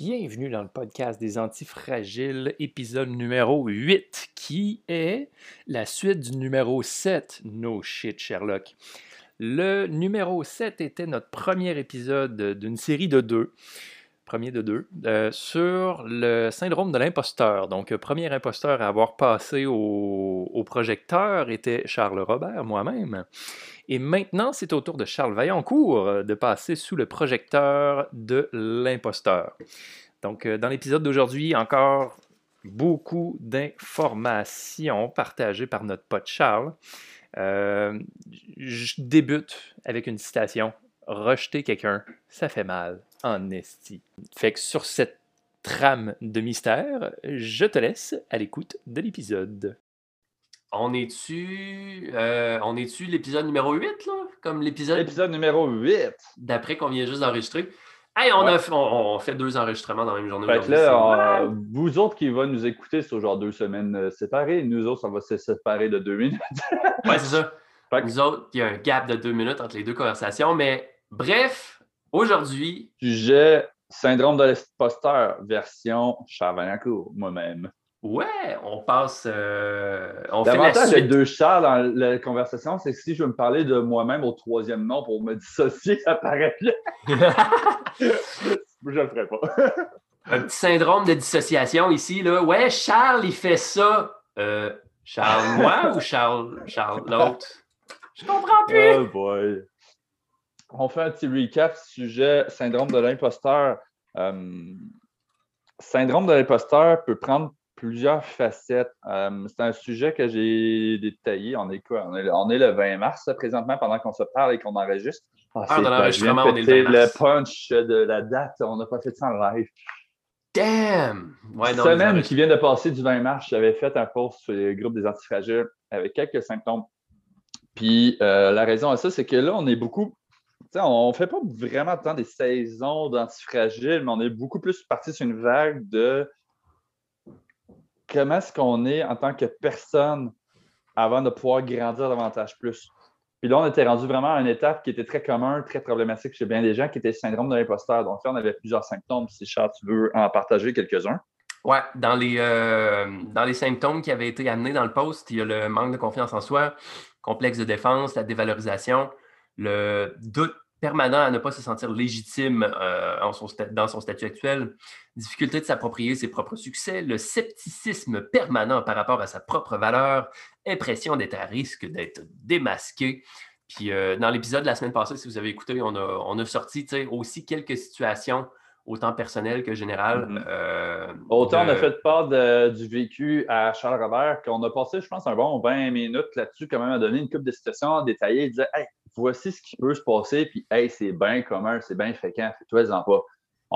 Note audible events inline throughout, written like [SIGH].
Bienvenue dans le podcast des Antifragiles, épisode numéro 8, qui est la suite du numéro 7, No Shit Sherlock. Le numéro 7 était notre premier épisode d'une série de deux, premier de deux, euh, sur le syndrome de l'imposteur. Donc, premier imposteur à avoir passé au, projecteur était Charles Robert, moi-même. Et maintenant, c'est au tour de Charles Vaillancourt euh, de passer sous le projecteur de l'imposteur. Donc, euh, dans l'épisode d'aujourd'hui, encore beaucoup d'informations partagées par notre pote Charles. Je débute avec une citation. Rejeter quelqu'un, ça fait mal, en esti. Fait que sur cette trame de mystère, je te laisse à l'écoute de l'épisode. On est-tu euh, on est-tu l'épisode numéro 8, là? Comme l'épisode. L'épisode numéro 8. D'après qu'on vient juste d'enregistrer. Hey, on, a fait, on, fait deux enregistrements dans la même journée. Fait que là, vous autres qui va nous écouter sur genre deux semaines euh, séparées, nous autres, ça va se séparer de deux minutes. ouais, c'est ça. [LAUGHS] Fait que... Nous autres, il y a un gap de deux minutes entre les deux conversations. Mais bref, aujourd'hui. Sujet syndrome de l'imposteur, version Chavancourt, moi-même. Ouais, on passe. Euh, on L'avantage fait deux chats dans la conversation, c'est que si je veux me parler de moi-même au troisième nom pour me dissocier, [LAUGHS] ça paraît bien. [LAUGHS] je le ferai pas. Un petit syndrome de dissociation ici, là. Ouais, Charles, il fait ça. Euh, Charles, moi ou Charles, Charles, l'autre? Je comprends plus. Oh boy. On fait un petit recap sujet syndrome de l'imposteur. Euh, syndrome de l'imposteur peut prendre plusieurs facettes. Euh, c'est un sujet que j'ai détaillé. On est quoi? On est, le 20 mars présentement pendant qu'on se parle et qu'on enregistre. Ah, ah, l'enregistrement, on est le 20 mars. Le punch de la date, on n'a pas fait ça en live. Damn! Ouais, non, semaine qui vient de passer du 20 mars, j'avais fait un post sur le groupe des antifragiles avec quelques symptômes. Puis euh, la raison à ça, c'est que là, on est beaucoup. On ne fait pas vraiment tant des saisons d'antifragiles, mais on est beaucoup plus parti sur une vague de comment est-ce qu'on est en tant que personne avant de pouvoir grandir davantage plus. Puis là, on était rendu vraiment à une étape qui était très commune, très problématique chez bien des gens, qui était le syndrome de l'imposteur. Donc là, on avait plusieurs symptômes. Si Charles, tu veux en partager quelques-uns. Oui, dans, les, euh, dans les symptômes qui avaient été amenés dans le post, il y a le manque de confiance en soi, complexe de défense, la dévalorisation, le doute permanent à ne pas se sentir légitime euh, dans son statut actuel, difficulté de s'approprier ses propres succès, le scepticisme permanent par rapport à sa propre valeur, impression d'être à risque d'être démasqué. Puis euh, dans l'épisode de la semaine passée, si vous avez écouté, on a, on a sorti aussi quelques situations autant personnelles que générales. Mm-hmm. Euh, autant on a fait part du vécu à Charles Robert qu'on a passé, je pense, un bon 20 minutes là-dessus, quand même, à donner une coupe de situations détaillées. Il disait Hey, voici ce qui peut se passer, puis hey, c'est bien commun, c'est bien fréquent, fais-toi-en pas.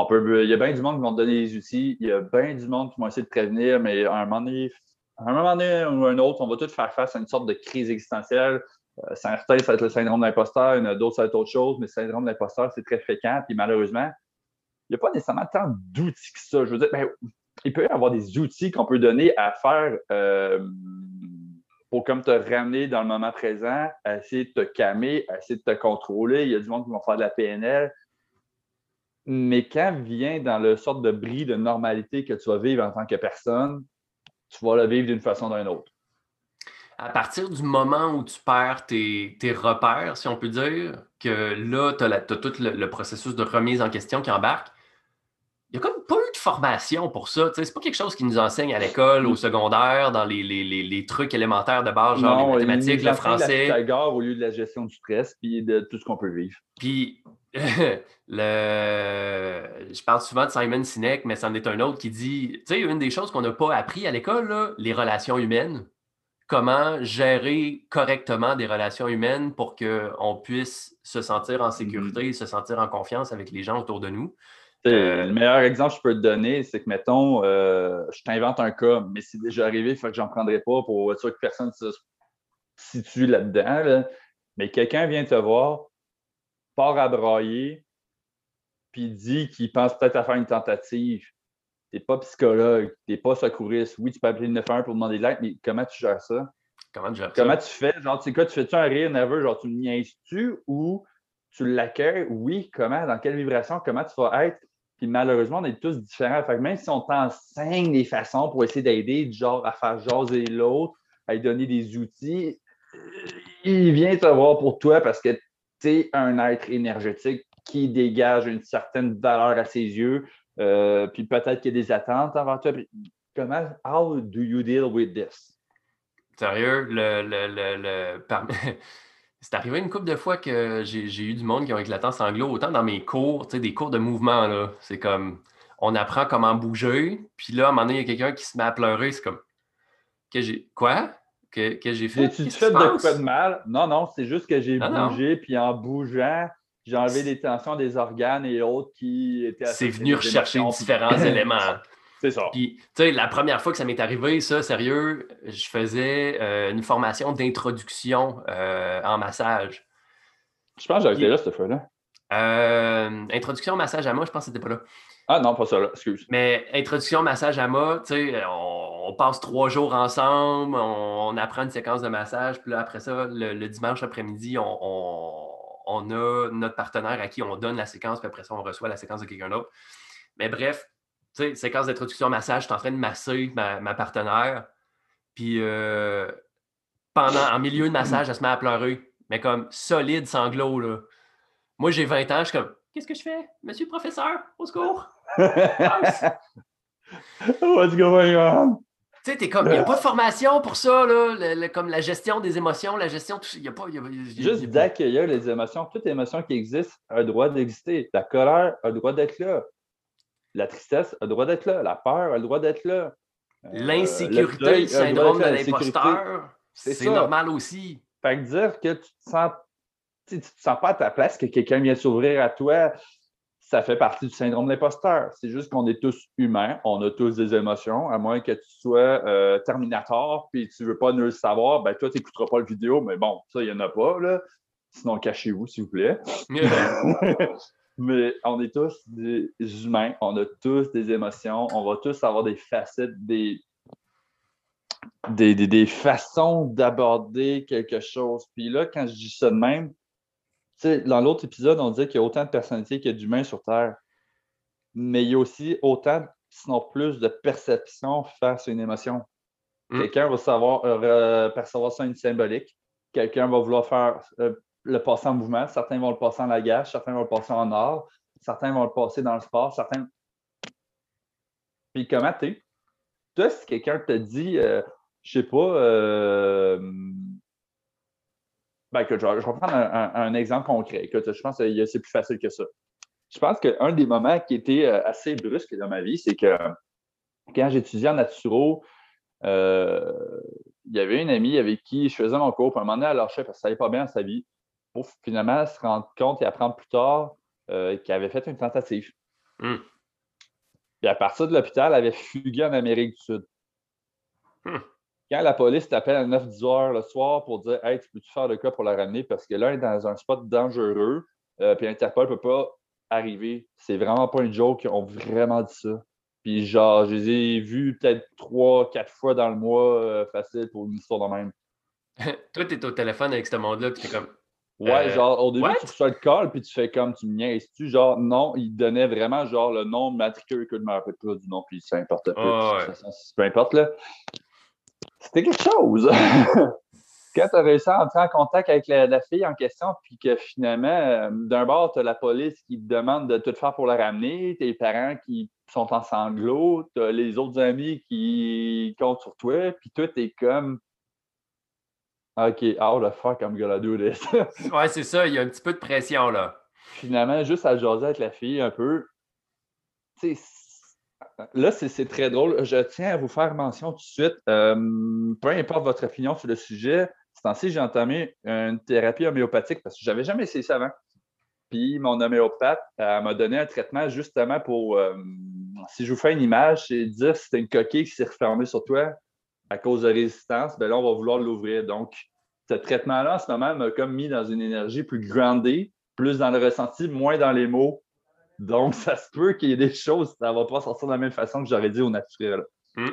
Peut, il y a bien du monde qui vont te donner des outils, il y a bien du monde qui vont essayer de prévenir, mais à un moment donné, un moment donné ou un autre, on va tous faire face à une sorte de crise existentielle. Euh, certains, ça va être le syndrome d'imposteur, d'autres, ça va être autre chose, mais le syndrome d'imposteur, c'est très fréquent, puis malheureusement, il n'y a pas nécessairement tant d'outils que ça. Je veux dire, ben, il peut y avoir des outils qu'on peut donner à faire euh, pour comme te ramener dans le moment présent, essayer de te calmer, essayer de te contrôler. Il y a du monde qui vont faire de la PNL. Mais quand vient dans le sorte de bris de normalité que tu vas vivre en tant que personne, tu vas le vivre d'une façon ou d'une autre. À partir du moment où tu perds tes, repères, si on peut dire, que là, tu as, tout le, processus de remise en question qui embarque, n'y a comme pas eu de formation pour ça. Ce n'est pas quelque chose qui nous enseigne à l'école, au secondaire, dans les, les, trucs élémentaires de base, genre les mathématiques, le français. La au lieu de la gestion du stress puis de tout ce qu'on peut vivre. Puis, [LAUGHS] le... je parle souvent de Simon Sinek, mais c'en est un autre qui dit tu sais, une des choses qu'on n'a pas appris à l'école, les relations humaines. Comment gérer correctement des relations humaines pour qu'on puisse se sentir en sécurité, mm-hmm. se sentir en confiance avec les gens autour de nous. Euh, le meilleur exemple que je peux te donner, c'est que, mettons, euh, je t'invente un cas, mais c'est déjà arrivé, il faut que j'en prendrai pas pour être sûr que personne se situe là-dedans. Mais quelqu'un vient te voir, part à brailler, puis dit qu'il pense peut-être à faire une tentative. Tu n'es pas psychologue, tu n'es pas secouriste. Oui, tu peux appeler le 911 pour demander de l'aide, mais comment tu gères ça? Comment tu gères Comment tu fais? Genre, tu sais quoi, tu fais-tu un rire nerveux, genre tu me niaises-tu ou tu l'accueilles? Oui, comment? Dans quelle vibration? Comment tu vas être? Puis malheureusement, on est tous différents. Fait que même si on t'enseigne des façons pour essayer d'aider, genre à faire jaser l'autre, à lui donner des outils, il vient te voir pour toi parce que tu es un être énergétique qui dégage une certaine valeur à ses yeux. Euh, puis peut-être qu'il y a des attentes envers toi. comment, how do you deal with this? Sérieux, le, le, le, [LAUGHS] c'est arrivé une couple de fois que j'ai eu du monde qui ont éclaté en sanglots, autant dans mes cours, tu sais, des cours de mouvement, là. C'est comme, on apprend comment bouger, puis là, à un moment donné, il y a quelqu'un qui se met à pleurer, c'est comme, que j'ai, quoi? Que, que j'ai fait? Tu fait de quoi de mal? Non, non, c'est juste que j'ai bougé, puis en bougeant, j'ai enlevé des tensions des organes et autres qui étaient... C'est venu rechercher différents éléments. [LAUGHS] C'est ça. Puis, tu sais, la première fois que ça m'est arrivé, ça, sérieux, je faisais euh, une formation d'introduction euh, en massage. Je pense que j'avais été là cette fois-là. Euh, introduction massage à moi, je pense que c'était pas là. Ah non, pas ça là, excuse. Mais introduction massage à moi, tu sais, on, passe trois jours ensemble, on, apprend une séquence de massage, puis là, après ça, le, dimanche après-midi, on, on, a notre partenaire à qui on donne la séquence, puis après ça, on reçoit la séquence de quelqu'un d'autre. Mais bref, sais, séquence d'introduction massage, je suis en train de masser ma, partenaire. Puis euh, pendant, en milieu de massage, elle se met à pleurer. Mais comme solide sanglots, là. Moi, j'ai 20 ans, je suis comme Qu'est-ce que je fais? Monsieur le professeur, au secours! [LAUGHS] What's going on? Tu sais, t'es comme, il n'y a pas de formation pour ça, là, comme la gestion des émotions, la gestion, il n'y a pas. Juste d'accueillir les émotions, toutes les émotions qui existent ont le droit d'exister. La colère a le droit d'être là. La tristesse a le droit d'être là. La peur a le droit d'être là. Euh, L'insécurité, le syndrome de l'imposteur, c'est normal aussi. Fait que dire que tu te sens, tu te sens pas à ta place, que quelqu'un vient s'ouvrir à toi, ça fait partie du syndrome de l'imposteur. C'est juste qu'on est tous humains, on a tous des émotions, à moins que tu sois euh, Terminator puis tu ne veux pas nous le savoir, ben toi, tu n'écouteras pas le vidéo, mais bon, ça, il n'y en a pas. Là. Sinon, cachez-vous, s'il vous plaît. [LAUGHS] [LAUGHS] Mais on est tous des humains, on a tous des émotions, on va tous avoir des facettes, des, des, des, façons d'aborder quelque chose. Puis là, quand je dis ça de même, dans l'autre épisode, on disait qu'il y a autant de personnalités qu'il y a d'humains sur Terre. Mais il y a aussi autant, sinon plus, de perception face à une émotion. Mm. Quelqu'un va savoir euh, percevoir ça une symbolique. Quelqu'un va vouloir faire euh, le passer en mouvement, certains vont le passer en lagage, certains vont le passer en art, certains vont le passer dans le sport, certains. Puis comment tu Toi, si quelqu'un te dit, euh, je sais pas, euh... ben, je, vais prendre un, exemple concret. je pense que c'est plus facile que ça. Je pense qu'un des moments qui était euh, assez brusque dans ma vie, c'est que quand j'étudiais en naturo, euh, il y avait une amie avec qui je faisais mon cours, puis un moment donné, elle lâchait parce que ça n'allait pas bien sa vie pour finalement se rendre compte et apprendre plus tard euh, qu'elle avait fait une tentative. Hmm. Puis à partir de l'hôpital, elle avait fugué en Amérique du Sud. Hmm. Quand la police t'appelle à 9-10 heures le soir pour dire Hey, tu peux-tu faire le cas pour la ramener? Parce que là, elle est dans un spot dangereux, euh, puis Interpol ne peut pas arriver. C'est vraiment pas une joke, ils ont vraiment dit ça. Puis genre, je les ai vus peut-être trois, quatre fois dans le mois euh, facile pour une histoire de même. [LAUGHS] Toi, tu es au téléphone avec ce monde-là, puis tu es comme Ouais, euh, genre, au début, tu reçois le call, puis tu fais comme, tu me niaises-tu? Genre, non, il donnait vraiment, genre, le nom matricule que je me rappelle pas du nom, puis ça importe peu. peu importe, là. C'était quelque chose. [LAUGHS] Quand tu as réussi à entrer en contact avec la, fille en question, puis que finalement, euh, d'un bord, tu as la police qui te demande de tout faire pour la ramener, tes parents qui sont en sanglots, tu as les autres amis qui comptent sur toi, puis toi, tu es comme OK, how the fuck I'm gonna do this? ouais, c'est ça, il y a un petit peu de pression là. Finalement, juste à jaser avec la fille un peu. là, c'est très drôle. Je tiens à vous faire mention tout de suite. Euh, peu importe votre opinion sur le sujet, c'est ainsi j'ai entamé une thérapie homéopathique parce que j'avais jamais essayé ça avant. Puis mon homéopathe m'a donné un traitement justement pour, euh, si je vous fais une image, c'est dire si c'est une coquille qui s'est refermée sur toi, à cause de résistance, ben là, on va vouloir l'ouvrir. Donc, ce traitement-là, en ce moment, m'a comme mis dans une énergie plus grandée, plus dans le ressenti, moins dans les mots. Donc, [LAUGHS] ça se peut qu'il y ait des choses, ça ne va pas sortir de la même façon que j'aurais dit au naturel. Hmm.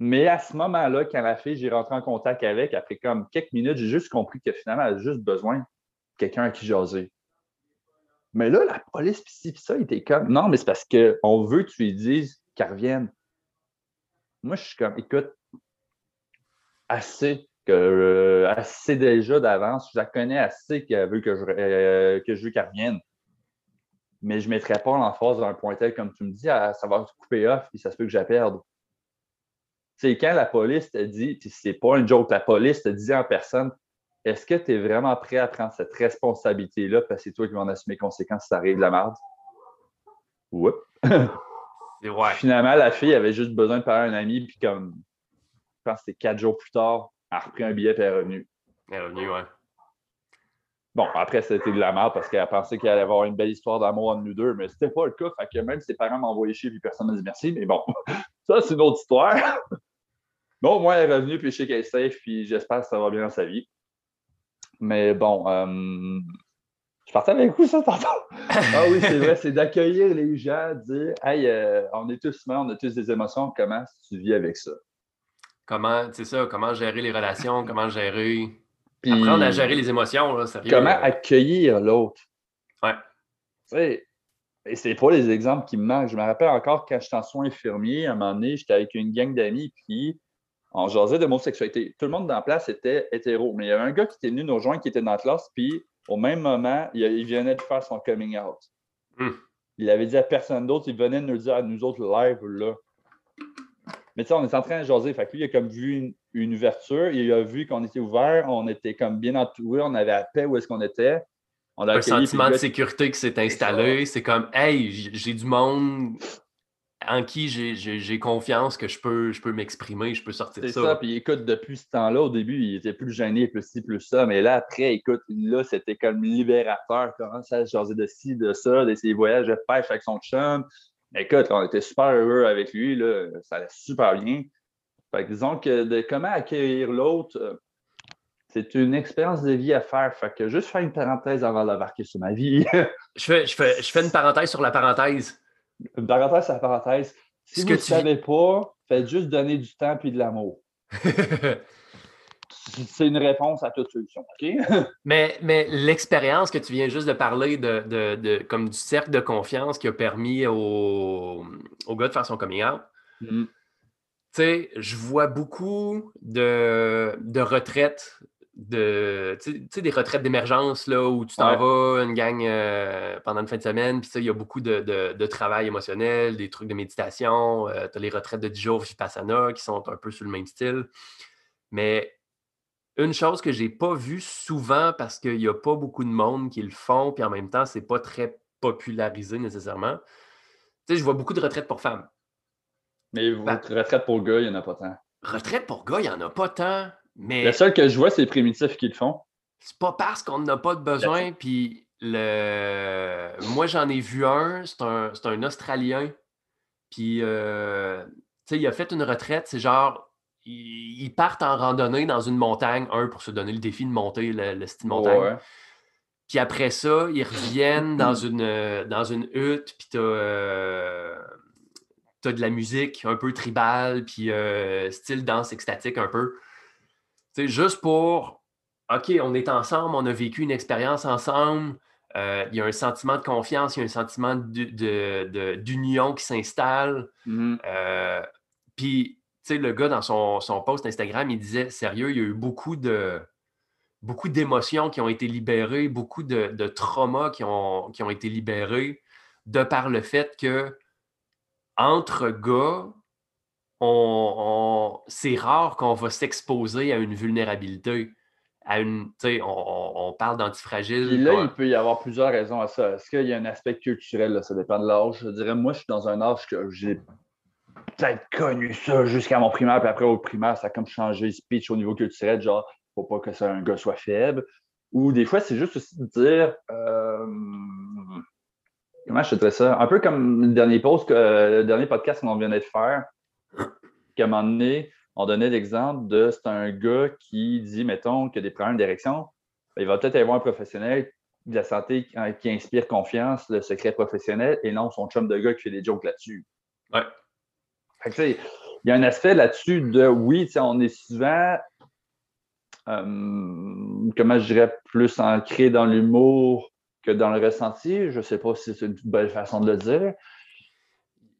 Mais à ce moment-là, quand la fille, j'ai rentré en contact avec, après comme quelques minutes, j'ai juste compris que finalement, elle a juste besoin de quelqu'un à qui jaser. Mais là, la police, pis ça, il était comme, non, mais c'est parce qu'on veut que tu lui dises qu'elle revienne. Moi, je suis comme, écoute, assez que euh, assez déjà d'avance, je la connais assez qu'elle veut que je, euh, que je veux qu'elle revienne. Mais je ne mettrai pas l'emphase d'un point tel, comme tu me dis, à, ça va couper off, et ça se peut que je la perde. C'est quand la police te dit, puis c'est pas un joke, la police te dit en personne, est-ce que tu es vraiment prêt à prendre cette responsabilité-là parce que c'est toi qui vas en assumer les conséquences si ça arrive de la merde? Ouais. [LAUGHS] Finalement, la fille avait juste besoin de parler à un ami, puis comme, je pense que c'était quatre jours plus tard, elle a repris un billet et elle est revenue. Elle est revenue, ouais. Bon, après, c'était de la merde parce qu'elle pensait qu'elle allait avoir une belle histoire d'amour entre nous deux, mais c'était pas le cas. Fait que même ses parents m'ont envoyé chier puis personne m'a dit merci. Mais bon, [LAUGHS] ça, c'est une autre histoire. [LAUGHS] bon, moi, elle est revenue puis je sais qu'elle est safe puis j'espère que ça va bien dans sa vie. Mais bon, euh, je partais avec vous, ça, tantôt. [LAUGHS] ah oui, c'est vrai, c'est d'accueillir les gens, dire Hey, euh, on est tous humains, on a tous des émotions, comment tu vis avec ça? Comment, c'est ça, comment gérer les relations, comment gérer. Apprendre à gérer les émotions, là, sérieux. Comment accueillir l'autre? Ouais. Tu sais, et c'est pas les exemples qui me manquent. Je me rappelle encore quand j'étais en soins infirmiers, à un moment donné, j'étais avec une gang d'amis, puis on jasait d'homosexualité. Tout le monde dans la place était hétéro, mais il y avait un gars qui était venu nous rejoindre, qui était dans la classe, puis au même moment, il, venait de faire son coming out. Hmm. Il avait dit à personne d'autre, il venait de nous dire à nous autres live, là. Mais tu sais, on est en train de jaser. Fait que lui, il a comme vu une, ouverture. Il a vu qu'on était ouvert. On était comme bien entouré. On avait la paix où est-ce qu'on était. On a un sentiment de sécurité qui s'est installé. C'est comme, hey, j'ai du monde en qui j'ai confiance que je peux, je peux m'exprimer, je peux sortir ça. C'est ça. Puis écoute, depuis ce temps-là, au début, il était plus gêné, plus ci, plus ça. Mais là, après, écoute, là, c'était comme libérateur. Comment ça, jaser de ci, de ça, de ses voyages de pêche avec son chum. Écoute, on était super heureux avec lui, là, ça allait super bien. Fait que disons que de comment accueillir l'autre, euh, c'est une expérience de vie à faire. Fait que juste faire une parenthèse avant d'embarquer sur ma vie. [LAUGHS] je, fais, je, fais, je fais une parenthèse sur la parenthèse. Une parenthèse la parenthèse. Si vous ne savez pas, faites juste donner du temps et de l'amour. [LAUGHS] c'est une réponse à toute solution. OK? [LAUGHS] mais mais l'expérience que tu viens juste de parler de, comme du cercle de confiance qui a permis au, au gars de faire son coming out, mm-hmm. tu sais, je vois beaucoup de, de retraites, de, des retraites d'émergence là, où tu t'en vas, une gang euh, pendant une fin de semaine, puis il y a beaucoup de, travail émotionnel, des trucs de méditation, euh, tu as les retraites de 10 jours Vipassana qui sont un peu sur le même style. Mais une chose que je n'ai pas vue souvent parce qu'il n'y a pas beaucoup de monde qui le font, puis en même temps, c'est pas très popularisé nécessairement. Tu sais, je vois beaucoup de retraites pour femmes. Mais ben retraite pour gars, il n'y en a pas tant. Retraite pour gars, il n'y en a pas tant. Mais... Le seul que je vois, c'est les primitifs qui le font. C'est pas parce qu'on n'a pas de besoin, puis le... moi, j'en ai vu un, c'est un, un, Australien, puis, euh, il a fait une retraite, c'est genre ils partent en randonnée dans une montagne, un, pour se donner le défi de monter le, style montagne. Puis après ça, ils reviennent dans [CLEARS THROAT] une, dans une hutte, puis tu as, euh, de la musique un peu tribale, puis euh, style danse extatique un peu. C'est juste pour, OK, on est ensemble, on a vécu une expérience ensemble, il y a un sentiment de confiance, il y a un sentiment d'union qui s'installe. Mm-hmm. puis le gars, dans son, post Instagram, il disait sérieux, il y a eu beaucoup de beaucoup d'émotions qui ont été libérées, beaucoup de, traumas qui ont, qui ont été libérés de par le fait que entre gars, on, c'est rare qu'on va s'exposer à une vulnérabilité. À une, on, on parle d'antifragile. là, il peut y avoir plusieurs raisons à ça. Est-ce qu'il y a un aspect culturel? Ça dépend de l'âge. Je dirais, moi, je suis dans un âge que j'ai peut-être connu ça jusqu'à mon primaire, puis après au primaire, ça a comme changé le speech au niveau culturel, genre, faut pas que ça, un gars soit faible. Ou des fois, c'est juste aussi de dire euh, comment je te dirais ça? Un peu comme le dernier post, le dernier podcast qu'on venait de faire, un moment donné, on donnait l'exemple de c'est un gars qui dit, mettons, qu'il a des problèmes d'érection, ben, il va peut-être avoir un professionnel de la santé qui, inspire confiance, le secret professionnel, et non son chum de gars qui fait des jokes là-dessus. Ouais il y a un aspect là-dessus de oui, on est souvent, euh, comment je dirais, plus ancré dans l'humour que dans le ressenti. Je ne sais pas si c'est une belle façon de le dire.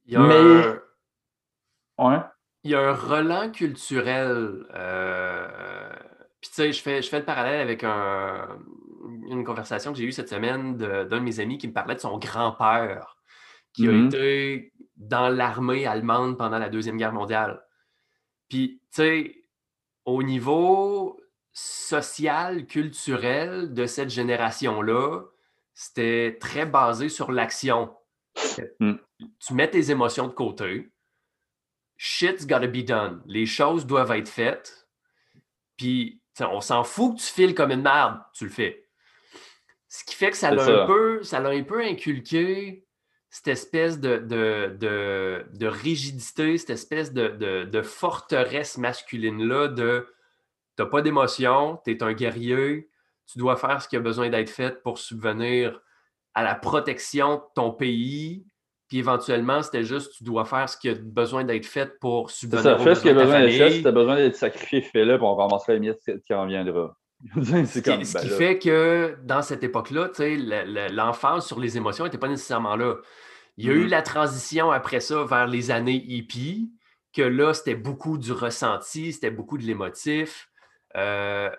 Il y a Mais- un, Ouais. Il y a un relent culturel. euh, Puis tu sais, je fais, je fais le parallèle avec un- une conversation que j'ai eue cette semaine d'un de, mes amis qui me parlait de son grand-père qui a Mhm. été dans l'armée allemande pendant la Deuxième Guerre mondiale. Puis, tu sais, au niveau social, culturel de cette génération-là, c'était très basé sur l'action. Mm. Tu mets tes émotions de côté. Shit's gotta be done. Les choses doivent être faites. Puis, on s'en fout que tu files comme une merde, tu le fais. Ce qui fait que ça l'a un peu, ça l'a un peu inculqué cette espèce de, de, de, de rigidité, cette espèce de, forteresse masculine-là de t'as pas d'émotion, tu es un guerrier, tu dois faire ce qui a besoin d'être fait pour subvenir à la protection de ton pays, puis éventuellement, c'était juste tu dois faire ce qui a besoin d'être fait pour C'est subvenir ça, aux fais ce a besoin d'être fait. Si tu as besoin d'être sacrifié, fais-le, puis on ramassera les miettes qui en viendra. [LAUGHS] Ce c'est qui, comme, ce ben qui là. fait que dans cette époque-là, l'emphase sur les émotions n'était pas nécessairement là. Il y a eu Mhm. la transition après ça vers les années hippies, que là, c'était beaucoup du ressenti, c'était beaucoup de l'émotif. Euh,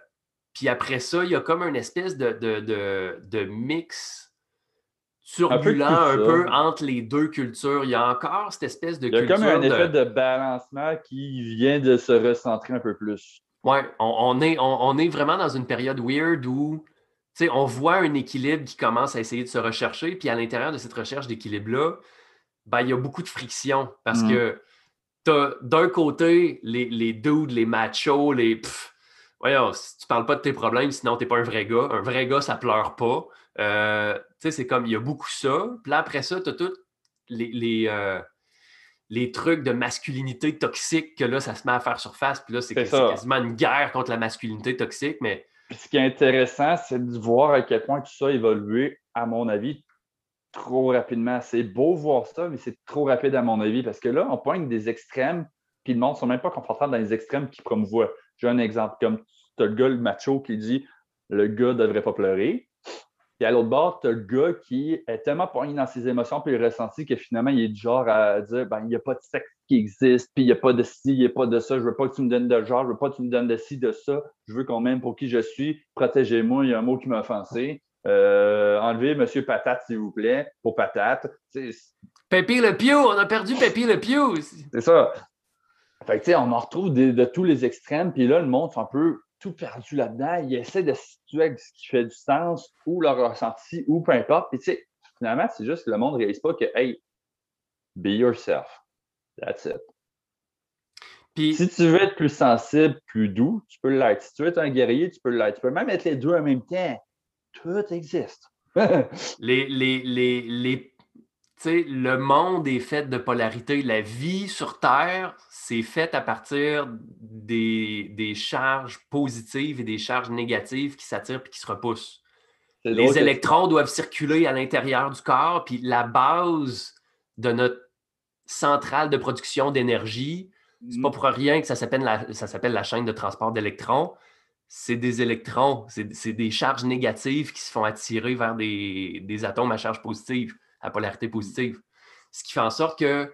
puis après ça, il y a comme une espèce de, de, de- de mix turbulent un peu entre les deux cultures. Il y a encore cette espèce de Il y a culture comme un de- effet de balancement qui vient de se recentrer un peu plus. Ouais, on, on est, on, on est vraiment dans une période weird où tu sais, on voit un équilibre qui commence à essayer de se rechercher, puis à l'intérieur de cette recherche d'équilibre-là, ben, il y a beaucoup de friction parce Mhm. que tu as d'un côté les, les dudes, les machos, les. pff, voyons, si tu parles pas de tes problèmes, sinon t'es pas un vrai gars. Un vrai gars, ça pleure pas. Euh, tu sais, c'est comme, il y a beaucoup ça. Puis là, après ça, tu as tous les, les, euh, les trucs de masculinité toxique que là, ça se met à faire surface. Puis là, c'est quasiment une guerre contre la masculinité toxique, mais Puis ce qui est intéressant, c'est de voir à quel point tout ça a évolué, à mon avis, trop rapidement. C'est beau voir ça, mais c'est trop rapide à mon avis, parce que là, on pointe des extrêmes, puis le monde ne sont même pas confortables dans les extrêmes qui promouvoient. J'ai un exemple, comme tu as le gars, le macho, qui dit le gars ne devrait pas pleurer. Puis à l'autre bord, tu as le gars qui est tellement poigné dans ses émotions puis le ressenti que finalement, il est du genre à dire ben, il n'y a pas de sexe qui existe, puis il n'y a pas de ci, il n'y a pas de ça, je veux pas que tu me donnes de genre, je veux pas que tu me donnes de ci, de ça, je veux qu'on m'aime pour qui je suis, protégez-moi, il y a un mot qui m'a offensé. Euh, enlevez Monsieur Patate, s'il vous plaît, pour Patate. Pépi le Pew, on a perdu Pépi le Pew. c'est ça. Fait que, tu sais, on en retrouve des- de tous les extrêmes, puis là, le monde, c'est un peu tout perdu là-dedans. Il essaie de se situer avec ce qui fait du sens, ou leur ressenti, ou peu importe. Puis, tu sais, finalement, c'est juste que le monde ne réalise pas que, hey, be yourself. That's it. Puis, Si tu veux être plus sensible, plus doux, tu peux l'être. Si tu veux être un guerrier, tu peux l'être. Tu peux même être les deux en même temps. Tout existe. [LAUGHS] les, les, les, les- le monde est fait de polarité. La vie sur Terre, c'est fait à partir des, des charges positives et des charges négatives qui s'attirent et qui se repoussent. Les électrons doivent circuler à l'intérieur du corps, puis la base de notre centrale de production d'énergie, c'est pas pour rien que ça s'appelle la, ça s'appelle la chaîne de transport d'électrons. C'est des électrons, c'est c'est des charges négatives qui se font attirer vers des, des atomes à charge positive, à polarité positive. Ce qui fait en sorte que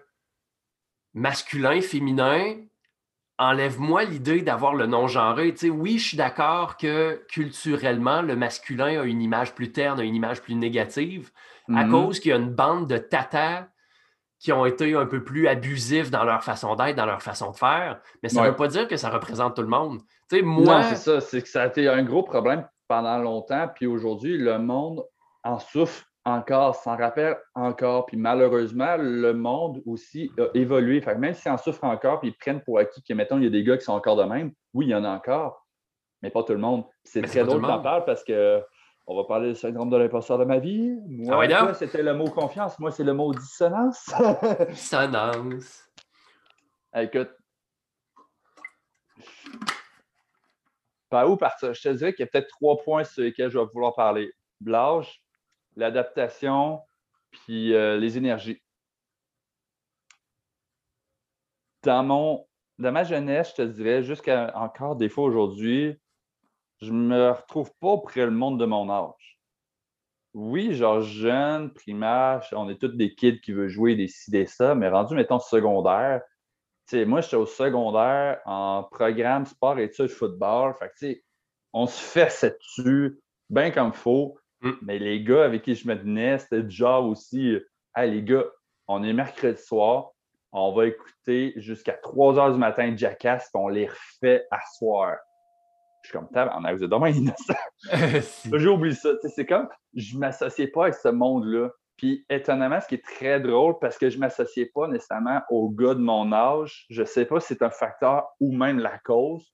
masculin, féminin, enlève-moi l'idée d'avoir le non-genré. Tu sais, oui, je suis d'accord que culturellement, le masculin a une image plus terne, a une image plus négative, à Mhm. cause qu'il y a une bande de tatas qui ont été un peu plus abusifs dans leur façon d'être, dans leur façon de faire. Mais ça ne Ouais. veut pas dire que ça représente tout le monde. Tu sais, moi, c'est ça. C'est que ça a été un gros problème pendant longtemps. Puis aujourd'hui, le monde en souffre encore, s'en rappelle encore. Puis malheureusement, le monde aussi a évolué. Fait que même s'ils en souffrent encore, puis ils prennent pour acquis que, mettons, il y a des gars qui sont encore de même, oui, il y en a encore, mais pas tout le monde. C'est très drôle monde. parles parce que on va parler du syndrome de l'imposteur de ma vie. Moi, Ah ouais, c'était le mot confiance. Moi, c'est le mot dissonance. [LAUGHS] dissonance. Écoute. Par où partir? Je te dirais qu'il y a peut-être trois points sur lesquels je vais vouloir parler. L'âge, l'adaptation, puis euh, les énergies. Dans, ma jeunesse, je te dirais, jusqu'à encore des fois aujourd'hui, je me retrouve pas auprès le monde de mon âge. oui, genre jeune, primaire, on est tous des kids qui veulent jouer, décider ça, mais rendu, mettons, secondaire, tu sais, moi, j'étais au secondaire en programme sport études football. Fait que, tu sais, on se fait dessus, bien comme il faut. Mm. Mais les gars avec qui je me tenais, c'était du genre aussi, hey, les gars, on est mercredi soir, on va écouter jusqu'à 3 h du matin Jackass, puis on les refait à soir. Je suis comme, on a vous êtes dommage innocent. [LAUGHS] [LAUGHS] J'ai oublié ça. C'est comme, je ne m'associais pas avec ce monde-là. Puis, étonnamment, ce qui est très drôle, parce que je ne m'associais pas nécessairement aux gars de mon âge, je ne sais pas si c'est un facteur ou même la cause,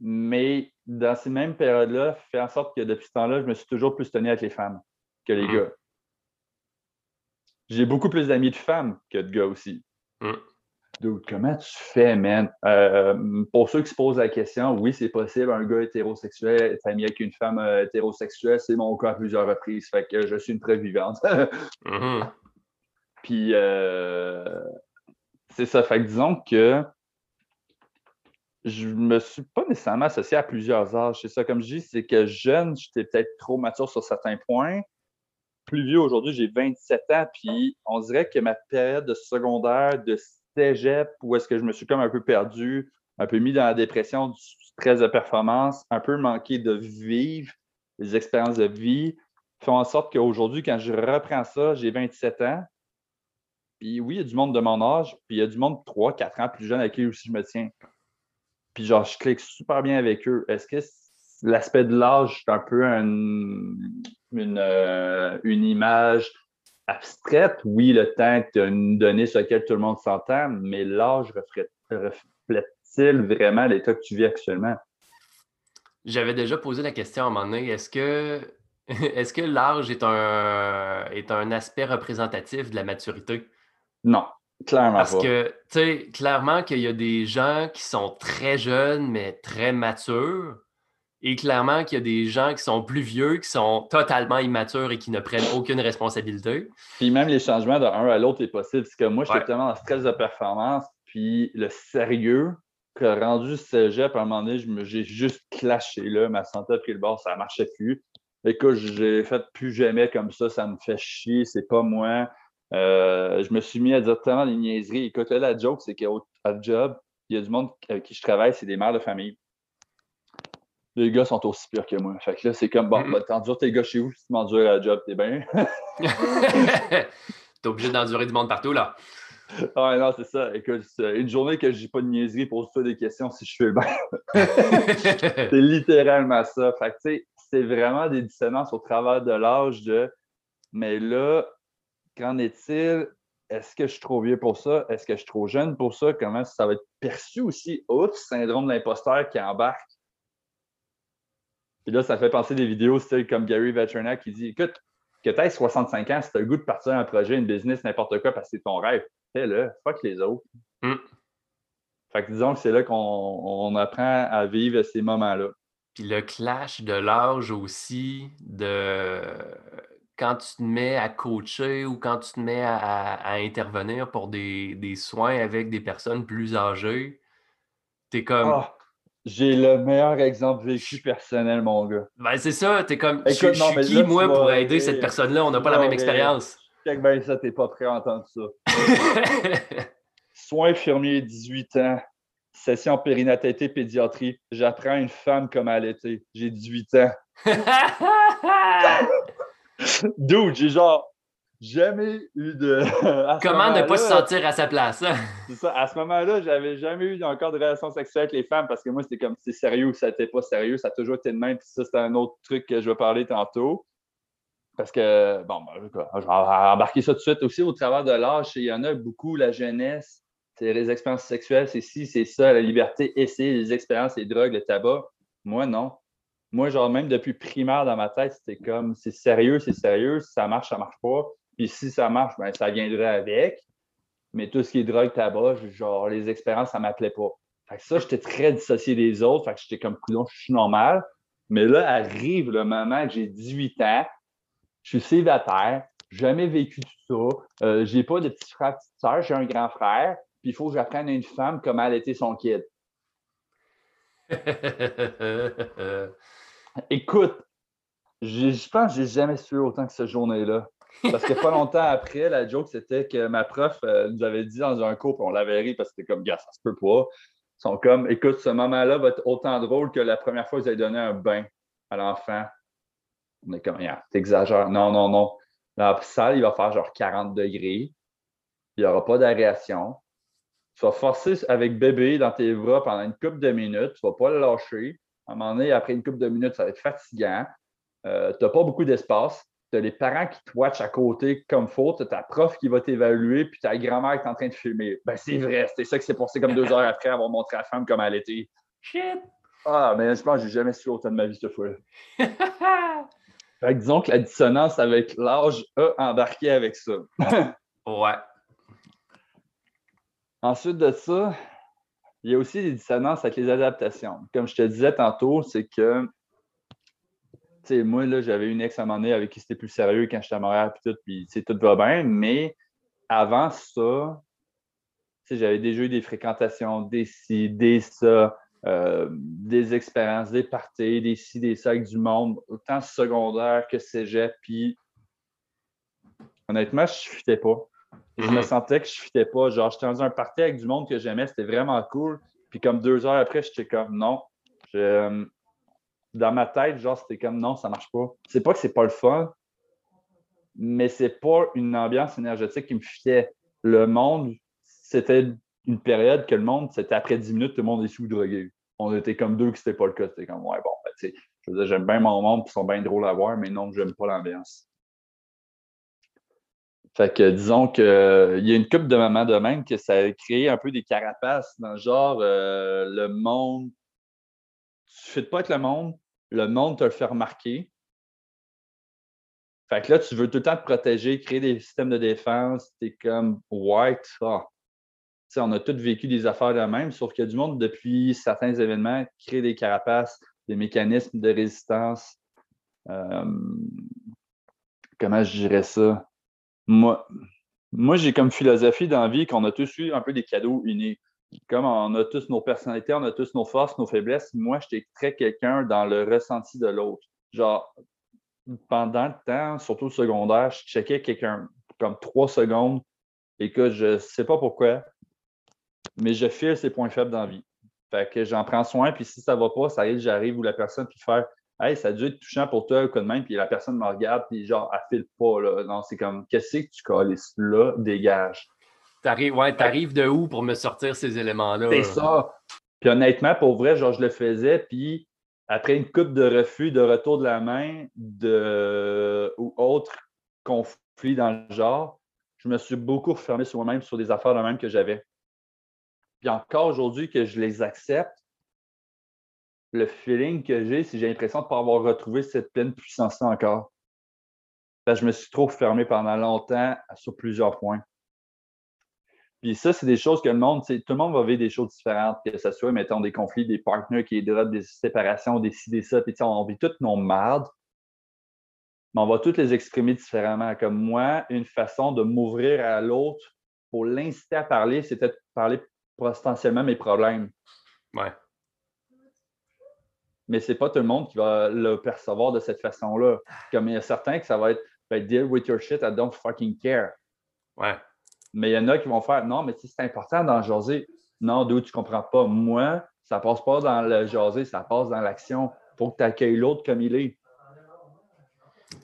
mais dans ces mêmes périodes-là, fait en sorte que depuis ce temps-là, je me suis toujours plus tenu avec les femmes que les mm. gars. J'ai beaucoup plus d'amis de femmes que de gars aussi. Mm. comment tu fais, man? Euh, pour ceux qui se posent la question, oui, c'est possible, un gars hétérosexuel être ami avec une femme euh, hétérosexuelle, c'est mon cas à plusieurs reprises. Fait que je suis une preuve vivante. [LAUGHS] Mm-hmm. Puis, euh, c'est ça. Fait que disons que je me suis pas nécessairement associé à plusieurs âges. C'est ça, comme je dis, c'est que jeune, j'étais peut-être trop mature sur certains points. Plus vieux aujourd'hui, j'ai 27 ans, puis on dirait que ma période de secondaire, de cégep, où est-ce que je me suis comme un peu perdu, un peu mis dans la dépression du stress de performance, un peu manqué de vivre, les expériences de vie, font en sorte qu'aujourd'hui, quand je reprends ça, j'ai 27 ans. Puis oui, il y a du monde de mon âge, puis il y a du monde 3-4 ans plus jeune avec qui aussi je me tiens. Puis genre, je clique super bien avec eux. Est-ce que l'aspect de l'âge, c'est un peu une, euh, une image abstraite? Oui, le temps est une donnée sur laquelle tout le monde s'entend, mais l'âge reflète-t-il vraiment l'état que tu vis actuellement? J'avais déjà posé la question à un moment donné. Est-ce que, [LAUGHS] est-ce que l'âge est un, est un aspect représentatif de la maturité? Non. Clairement. Parce que, tu sais, clairement qu'il y a des gens qui sont très jeunes, mais très matures. Et clairement qu'il y a des gens qui sont plus vieux, qui sont totalement immatures et qui ne prennent aucune responsabilité. Puis même les changements d'un à l'autre est possible. Parce que moi, j'étais tellement dans stress de performance, puis le sérieux, que rendu cégep, à un moment donné, j'ai juste clashé là. Ma santé a pris le bord, ça ne marchait plus. Écoute, j'ai fait plus jamais comme ça, ça me fait chier, c'est pas moi. Euh, je me suis mis à dire tellement des niaiseries. Écoute, là, la joke, c'est qu'à job, il y a du monde avec qui je travaille, c'est des mères de famille. Les gars sont aussi pires que moi. Fait que là, c'est comme, bon, bah, t'endures tes gars chez vous, si tu m'endures à la job, t'es bien. [LAUGHS] [LAUGHS] t'es obligé d'endurer du monde partout, là. Ah non, c'est ça. Écoute, une journée que j'ai pas de niaiserie, pose-toi des questions si je fais bien. [LAUGHS] c'est littéralement ça. Fait que, tu sais, c'est vraiment des dissonances au travers de l'âge de. Mais là, Qu'en est-il? Est-ce que je suis trop vieux pour ça? Est-ce que je suis trop jeune pour ça? Comment ça va être perçu aussi? Autre syndrome de l'imposteur qui embarque. Puis là, ça fait penser des vidéos style comme Gary Vaynerchuk qui dit Écoute, que tu aies 65 ans, si tu as le goût de partir un projet, une business, n'importe quoi, parce que c'est ton rêve, fais-le, fuck les autres. Mm. Fait que disons que c'est là qu'on apprend à vivre ces moments-là. Puis le clash de l'âge aussi, de quand tu te mets à coacher ou quand tu te mets à, intervenir pour des, soins avec des personnes plus âgées, tu es comme. Ah, j'ai le meilleur exemple vécu personnel, mon gars. Ben, c'est ça, tu es comme. je, suis qui, moi, pour aider cette personne-là? On n'a pas la même expérience. Ben, ça, t'es pas prêt à entendre ça. Soins infirmiers, 18 ans. Session périnatalité pédiatrie. J'apprends une femme comme elle était. J'ai 18 ans. [LAUGHS] [LAUGHS] Dude, j'ai genre jamais eu de. [LAUGHS] Comment ne pas se sentir à sa place? Hein? [LAUGHS] c'est ça. À ce moment-là, j'avais jamais eu encore de relation sexuelle avec les femmes parce que moi, c'était comme c'est sérieux ou ça n'était pas sérieux. Ça a toujours été de même. Puis ça, c'est un autre truc que je vais parler tantôt. Parce que, bon, ben, je vais embarquer ça tout de suite aussi au travers de l'âge. Il y en a beaucoup, la jeunesse. C'est les expériences sexuelles, c'est ci, c'est ça, la liberté, c'est les expériences, les drogues, le tabac. Moi, non moi, genre, même depuis primaire dans ma tête, c'était comme c'est sérieux, c'est sérieux, si ça marche, ça marche pas. Puis si ça marche, ben, ça viendrait avec. Mais tout ce qui est drogue, tabac, genre, les expériences, ça m'appelait pas. Fait que ça, j'étais très dissocié des autres. Fait que j'étais comme coudon, je suis normal. Mais là, arrive le moment que j'ai 18 ans, je suis célibataire, jamais vécu tout ça. Euh, j'ai pas de petit frère, petite soeur, j'ai un grand frère. Puis il faut que j'apprenne à une femme comment était son kid. [LAUGHS] Écoute, Je pense que j'ai jamais su autant que cette journée-là. Parce que pas longtemps après, la joke, c'était que ma prof euh, nous avait dit dans un cours, puis on l'avait ri parce que c'était comme, gars, ça se peut pas. Ils sont comme, écoute, ce moment-là va être autant drôle que la première fois que vous avez donné un bain à l'enfant. On est comme, yeah, t'exagères. Non, non, non. Dans la salle, il va faire genre 40 degrés. Il n'y aura pas d'aération. Tu vas forcer avec bébé dans tes bras pendant une couple de minutes. Tu ne vas pas le lâcher. À un moment donné, après une couple de minutes, ça va être fatigant. Euh, tu n'as pas beaucoup d'espace. Tu as les parents qui te watchent à côté comme faut. Tu as ta prof qui va t'évaluer, puis ta grand-mère qui est en train de filmer. Ben, c'est vrai, c'était ça qui s'est passé comme deux heures après avoir montré à la femme comme elle était. Shit! Ah, mais je pense que j'ai jamais su autant de ma vie cette fois [LAUGHS] fait disons que la dissonance avec l'âge a embarqué avec ça. [LAUGHS] ouais. Ensuite de ça, il y a aussi des dissonances avec les adaptations. Comme je te disais tantôt, c'est que moi, là, j'avais une ex à un moment donné avec qui c'était plus sérieux quand j'étais à Montréal, puis tout, puis tout va bien, mais avant ça, j'avais déjà eu des fréquentations, des ci, des ça, euh, des expériences, des parties, des ci, des ça avec du monde, autant secondaire que cégep. Puis, honnêtement, je ne fitais pas. Je me sentais que je ne fitais pas. Genre, j'étais dans un party avec du monde que j'aimais, c'était vraiment cool. Puis, comme deux heures après, j'étais comme non. Euh, dans ma tête, genre, c'était comme non, ça marche pas. C'est pas que c'est pas le fun, mais c'est pas une ambiance énergétique qui me fitait. Le monde, c'était une période que le monde, c'était après 10 minutes, tout le monde est sous-drogué. On était comme deux que c'était pas le cas. C'était comme, ouais, bon, ben, tu sais, je veux j'aime bien mon monde, ils sont bien drôles à voir, mais non, j'aime pas l'ambiance. Fait que disons qu'il y a une couple de moments de même que ça a créé un peu des carapaces dans le genre euh, le monde. Tu fais pas avec le monde, le monde te le fait remarquer. Fait que là, tu veux tout le temps te protéger, créer des systèmes de défense. Tu es comme white. Ah, on a tous vécu des affaires de même, sauf a du monde, depuis certains événements, crée des carapaces, des mécanismes de résistance. Euh, comment je dirais ça? Moi, moi j'ai comme philosophie d'envie qu'on a tous eu un peu des cadeaux unis. Comme on a tous nos personnalités, on a tous nos forces, nos faiblesses, moi, j'étais très quelqu'un dans le ressenti de l'autre. Genre, pendant le temps, surtout secondaire, je checkais quelqu'un comme trois secondes et que je ne sais pas pourquoi, mais je file ses points faibles dans la vie. Fait que j'en prends soin, puis si ça ne va pas, ça arrive, j'arrive où la personne puis faire Hey, ça a dû être touchant pour toi, coup de même, puis la personne me regarde, puis genre, elle file pas, là. Non, c'est comme, qu'est-ce que tu colles là, dégage. T'arrives, ouais, t'arrives de où pour me sortir ces éléments-là? C'est ça. Puis honnêtement, pour vrai, genre, je le faisais, puis après une coupe de refus, de retour de la main, de ou autre conflit dans le genre, je me suis beaucoup refermé sur moi-même, sur des affaires de même que j'avais. Puis encore aujourd'hui que je les accepte, le feeling que j'ai, c'est que j'ai l'impression de ne pas avoir retrouvé cette pleine puissance-là encore. Je me suis trop fermé pendant longtemps sur plusieurs points. Puis ça, c'est des choses que le monde, tout le monde va vivre des choses différentes, que ce soit, mettons, des conflits, des partenaires qui des séparations, des ci, des ça, puis on vit toutes nos mardes, mais on va toutes les exprimer différemment. Comme moi, une façon de m'ouvrir à l'autre pour l'inciter à parler, c'était de parler potentiellement mes problèmes. Ouais. Mais c'est pas tout le monde qui va le percevoir de cette façon-là. Comme il y a certains que ça va être ben, deal with your shit, I don't fucking care. Ouais. Mais il y en a qui vont faire non, mais c'est important dans le jaser. Non, d'où tu comprends pas. Moi, ça passe pas dans le jaser, ça passe dans l'action. Faut que tu accueilles l'autre comme il est.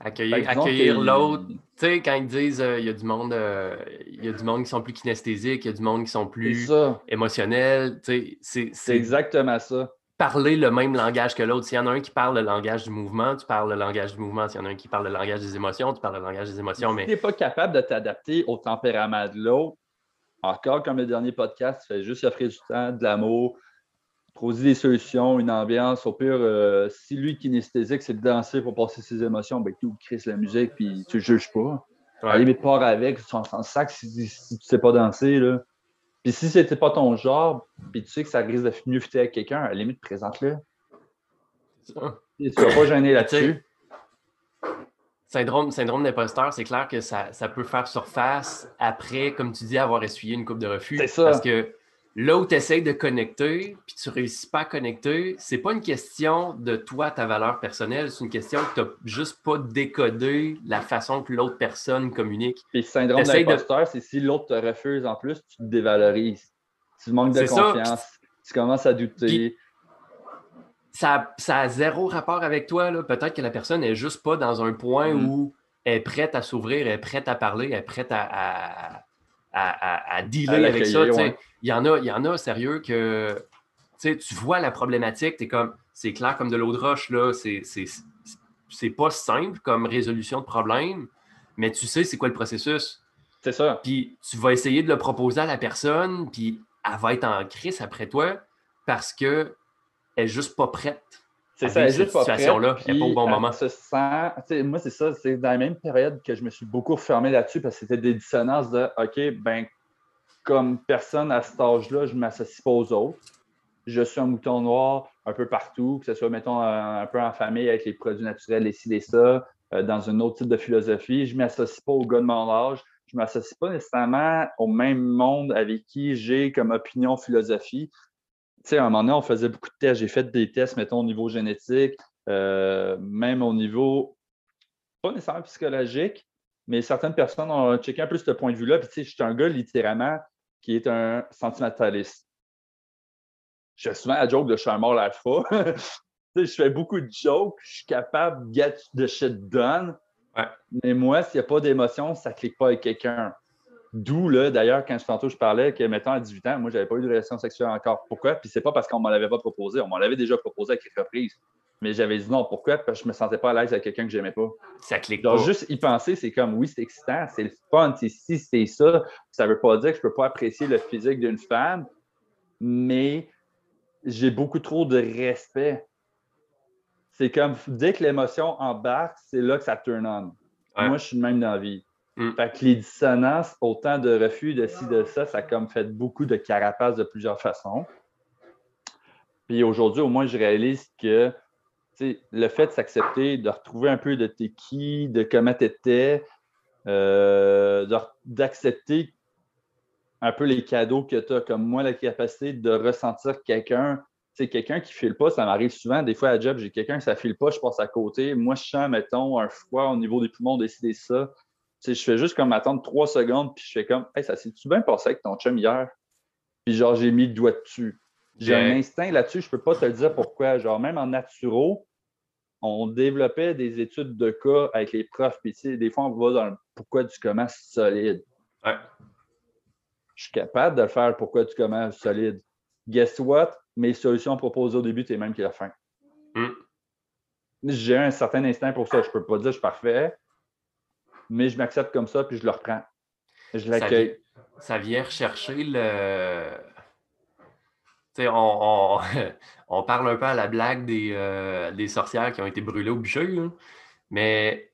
Accueillir, l'autre. Tu sais, quand ils disent euh, il y a du monde, euh, il y a du monde qui sont plus kinesthésiques, il y a du monde qui sont plus émotionnels. C'est exactement ça. Parler le même langage que l'autre. S'il y en a un qui parle le langage du mouvement, tu parles le langage du mouvement. S'il y en a un qui parle le langage des émotions, tu parles le langage des émotions. Mais si tu n'es pas capable de t'adapter au tempérament de l'autre, encore comme le dernier podcast, tu fais juste offrir du temps, de l'amour, proposer des solutions, une ambiance. Au pire, euh, si lui, kinesthésique, c'est de danser pour passer ses émotions, ben tout, crise la musique, puis tu ne juges pas. Ouais. La limite, pars avec, tu s'en sac si, si, tu ne sais pas danser. Là. Puis si c'était pas ton genre, puis tu sais que ça risque de mieux fitter avec quelqu'un, à la limite, présente-le. Tu vas pas gêner [COUGHS] là-dessus. Syndrome, syndrome d'imposteur, c'est clair que ça, ça, peut faire surface après, comme tu dis, avoir essuyé une coupe de refus. C'est ça. Parce que là où tu essaies de connecter, puis tu ne réussis pas à connecter, c'est pas une question de toi, ta valeur personnelle, c'est une question que tu n'as juste pas décodé la façon que l'autre personne communique. Puis le syndrome d'imposteur, c'est si l'autre te refuse en plus, tu te dévalorises. Tu manques de confiance, tu commences à douter. ça, ça a zéro rapport avec toi. Peut-être que la personne n'est juste pas dans un point mm. où elle est prête à s'ouvrir, elle est prête à parler, elle est prête à à, dealer avec ça. Il y en a, il y en a sérieux que tu vois la problématique, tu es comme c'est clair comme de l'eau de roche, là, c'est pas simple comme résolution de problème, mais tu sais c'est quoi le processus. C'est ça. Puis tu vas essayer de le proposer à la personne, puis elle va être en crise après toi parce qu'elle n'est juste pas prête. C'est ça, cette situation-là. Elle pas au bon moment. Se moi, c'est ça, c'est dans la même période que je me suis beaucoup fermé là-dessus parce que c'était des dissonances de OK, ben comme personne à cet âge-là, je ne m'associe pas aux autres. Je suis un mouton noir un peu partout, que ce soit, mettons, un, peu en famille avec les produits naturels, les ci, les ça, euh, dans un autre type de philosophie. Je ne m'associe pas aux gars de mon âge. Je ne m'associe pas nécessairement au même monde avec qui j'ai comme opinion philosophie sais, à un moment donné, on faisait beaucoup de tests. J'ai fait des tests, mettons, au niveau génétique, euh, même au niveau, pas nécessairement psychologique, mais certaines personnes ont checké un peu ce point de vue-là. Puis, tu sais, je suis un gars, littéralement, qui est un sentimentaliste. Je fais souvent la joke de je suis un mort alpha. [LAUGHS] je fais beaucoup de jokes, je suis capable de get the shit done. Mais moi, s'il n'y a pas d'émotion, ça ne clique pas avec quelqu'un. D'où, là, d'ailleurs, quand tantôt je parlais que, mettons, à 18 ans, moi, j'avais pas eu de relation sexuelle encore. Pourquoi? Puis c'est pas parce qu'on ne m'en l'avait pas proposé. On m'en l'avait déjà proposé à quelques reprises. Mais j'avais dit non. Pourquoi? Parce que je me sentais pas à l'aise avec quelqu'un que j'aimais pas. Ça clique Genre, juste y penser, c'est comme, oui, c'est excitant, c'est le fun. Si c'est ça, ça veut pas dire que je peux pas apprécier le physique d'une femme, mais j'ai beaucoup trop de respect. C'est comme, dès que l'émotion embarque, c'est là que ça turn on. Moi, je suis le même dans la vie. Mm. Fait que les dissonances, autant de refus de ci, de ça, ça a comme fait beaucoup de carapaces de plusieurs façons. Puis aujourd'hui, au moins, je réalise que le fait de s'accepter, de retrouver un peu de tes qui, de comment tu étais, euh, d'accepter un peu les cadeaux que tu as, comme moi, la capacité de ressentir quelqu'un. C'est quelqu'un qui ne file pas, ça m'arrive souvent. Des fois, à job, j'ai quelqu'un qui ne file pas, je passe à côté. Moi, je sens, mettons, un froid au niveau des poumons, décider ça je fais juste comme attendre trois secondes, puis je fais comme, hey, ça s'est-tu bien passé avec ton chum hier? Puis genre, j'ai mis le doigt dessus. J'ai un instinct là-dessus, je peux pas te dire pourquoi. Genre, même en naturo, on développait des études de cas avec les profs, puis tu sais, des fois, on va dans le pourquoi tu commences solide. Ouais. Je suis capable de le faire pourquoi tu commences solide. Guess what? Mes solutions proposées au début, c'est même qu'à la fin. Hmm. J'ai un certain instinct pour ça. Je peux pas dire que je suis parfait, mais je m'accepte comme ça, puis je le reprends. Je l'accueille. Ça, vient rechercher le. Tu sais, on, [LAUGHS] on, parle un peu à la blague des, euh, des sorcières qui ont été brûlées au bûcher, mais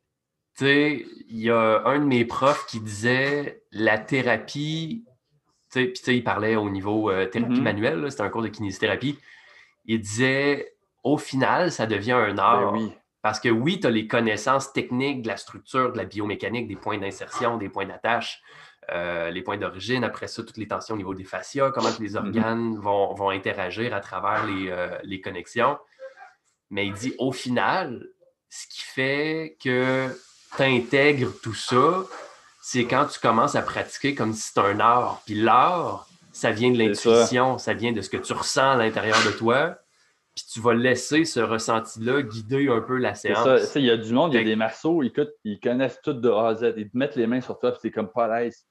tu sais, il y a un de mes profs qui disait la thérapie, tu sais, puis tu sais, il parlait au niveau euh, thérapie mm-hmm. manuelle, c'était un cours de kinésithérapie. Il disait au final, ça devient un ben art. oui. Parce que oui, tu as les connaissances techniques de la structure, de la biomécanique, des points d'insertion, des points d'attache, euh, les points d'origine, après ça, toutes les tensions au niveau des fascias, comment les mm-hmm. organes vont, interagir à travers euh, les, connexions. Mais il dit au final, ce qui fait que tu intègres tout ça, c'est quand tu commences à pratiquer comme si c'était un art. Puis l'art, ça vient de l'intuition, ça vient de ce que tu ressens à l'intérieur de toi puis tu vas laisser ce ressenti-là guider un peu la séance. Il y a du monde, il y a des marceaux, ils, ils connaissent tout de A à Z. Ils te mettent les mains sur toi, puis c'est comme pas à l'aise.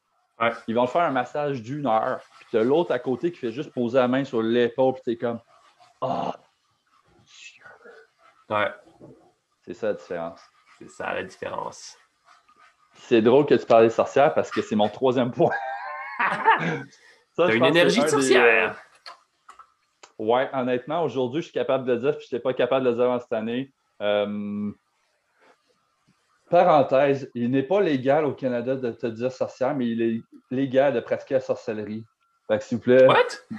Ils vont faire un massage d'une heure, puis tu as l'autre à côté qui fait juste poser la main sur l'épaule, puis t'es comme Ah, Ouais. C'est ça la différence. C'est ça la différence. C'est drôle que tu parles des sorcières parce que c'est mon troisième point. [LAUGHS] T'as une énergie de sorcière. Ouais, honnêtement, aujourd'hui, je suis capable de le dire, puis je n'étais pas capable de le dire en cette année. Euh, parenthèse, il n'est pas légal au Canada de te dire sorcière, mais il est légal de pratiquer la sorcellerie. Fait que s'il vous plaît,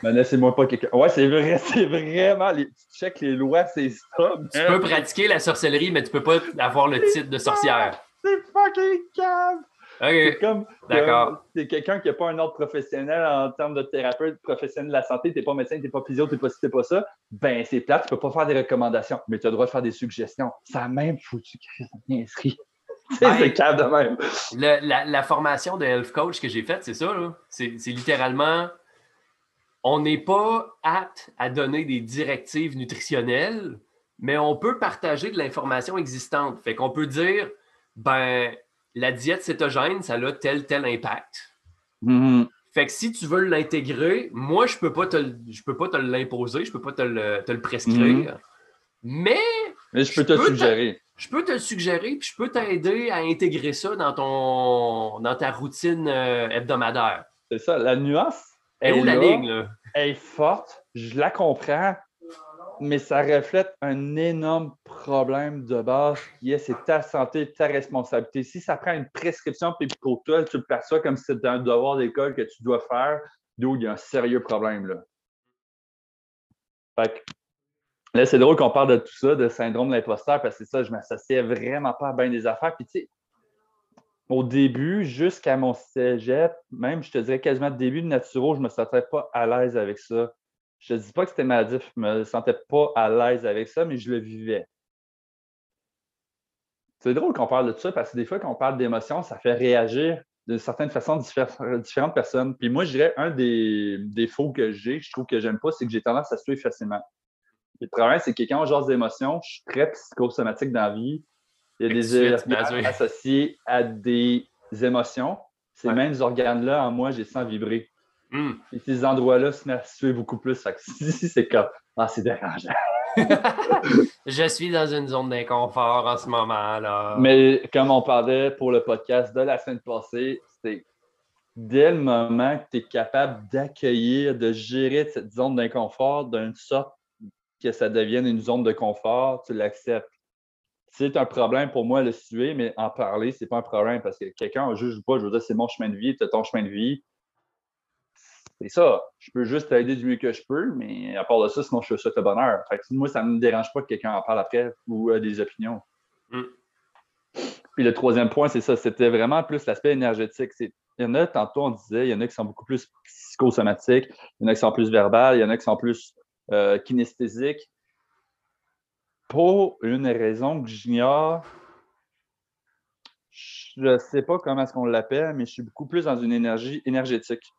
laissez-moi pas quelqu'un. Ouais, c'est vrai, [LAUGHS] c'est vraiment. Les... Tu check les lois, c'est ça. Tu peux pratiquer la sorcellerie, mais tu peux pas avoir le titre de sorcière. C'est fucking calme! C'est comme, c'est quelqu'un qui n'a pas un ordre professionnel en termes de thérapeute professionnel de la santé, tu n'es pas médecin, tu n'es pas physio, tu n'es pas ci, tu pas ça. Ben, c'est plate, tu ne peux pas faire des recommandations, mais tu as le droit de faire des suggestions. Ça même foutu inscrit. c'est calme [LAUGHS] de même. la, formation de health coach que j'ai faite, c'est ça. C'est littéralement on n'est pas apte à donner des directives nutritionnelles, mais on peut partager de l'information existante. Fait qu'on peut dire, ben, la diète cétogène, ça a tel, tel impact. Mm-hmm. Fait que si tu veux l'intégrer, moi, je peux pas te, je peux pas te l'imposer, je peux pas te le, prescrire. Mm-hmm. Mais, mais je peux te suggérer. Je peux te le suggérer, puis je peux t'aider à intégrer ça dans ton dans ta routine euh, hebdomadaire. C'est ça, la nuance. Où la ligne, là? Elle est forte, je la comprends, mais ça reflète un énorme problème de base qui est c'est ta santé, ta responsabilité. Si ça prend une prescription, puis pour toi, tu le perçois comme si c'était un devoir d'école que tu dois faire, d'où il y a un sérieux problème. Là. Fait là, c'est drôle qu'on parle de tout ça, de syndrome de l'imposteur, parce que ça, je m'associais vraiment pas à bien des affaires. Puis tu sais, au début, jusqu'à mon cégep, même, je te dirais quasiment début de Naturo, je ne me sentais pas à l'aise avec ça. Je ne dis pas que c'était maladif, je ne me sentais pas à l'aise avec ça, mais je le vivais. C'est drôle qu'on parle de ça parce que des fois, quand on parle d'émotions, ça fait réagir d'une certaine façon différentes personnes. Puis moi, je dirais un des défauts que j'ai, je trouve que j'aime pas, c'est que j'ai tendance à suivre facilement. Le problème, c'est que quand on genre d'émotions, je suis très psychosomatique dans la vie. Il y a des organes associés à des émotions. Ces mêmes organes-là, en moi, j'ai sens vibrer. Hmm. Et ces endroits-là se mettent à suer beaucoup plus. [LAUGHS] Si c'est comme Ah, c'est dérangeant. [LAUGHS] je suis dans une zone d'inconfort en ce moment-là. Mais comme on parlait pour le podcast de la semaine passée, c'est dès le moment que tu es capable d'accueillir, de gérer cette zone d'inconfort d'une sorte que ça devienne une zone de confort, tu l'acceptes c'est un problème pour moi le suer, mais en parler, c'est pas un problème parce que quelqu'un ne juge pas. Je veux dire, c'est mon chemin de vie, c'est ton chemin de vie. C'est ça. Je peux juste t'aider du mieux que je peux, mais à part de ça, sinon je te souhaite le bonheur. moi, ça ne me dérange pas que quelqu'un en parle après ou a des opinions. Mm. Puis le troisième point, c'est ça. C'était vraiment plus l'aspect énergétique. Il y en a, tantôt, on disait, il y en a qui sont beaucoup plus psychosomatiques, il y en a qui sont plus verbales, il y en a qui sont plus euh, kinesthésiques pour une raison que j'ignore. Je ne sais pas comment est-ce qu'on l'appelle, mais je suis beaucoup plus dans une énergie énergétique.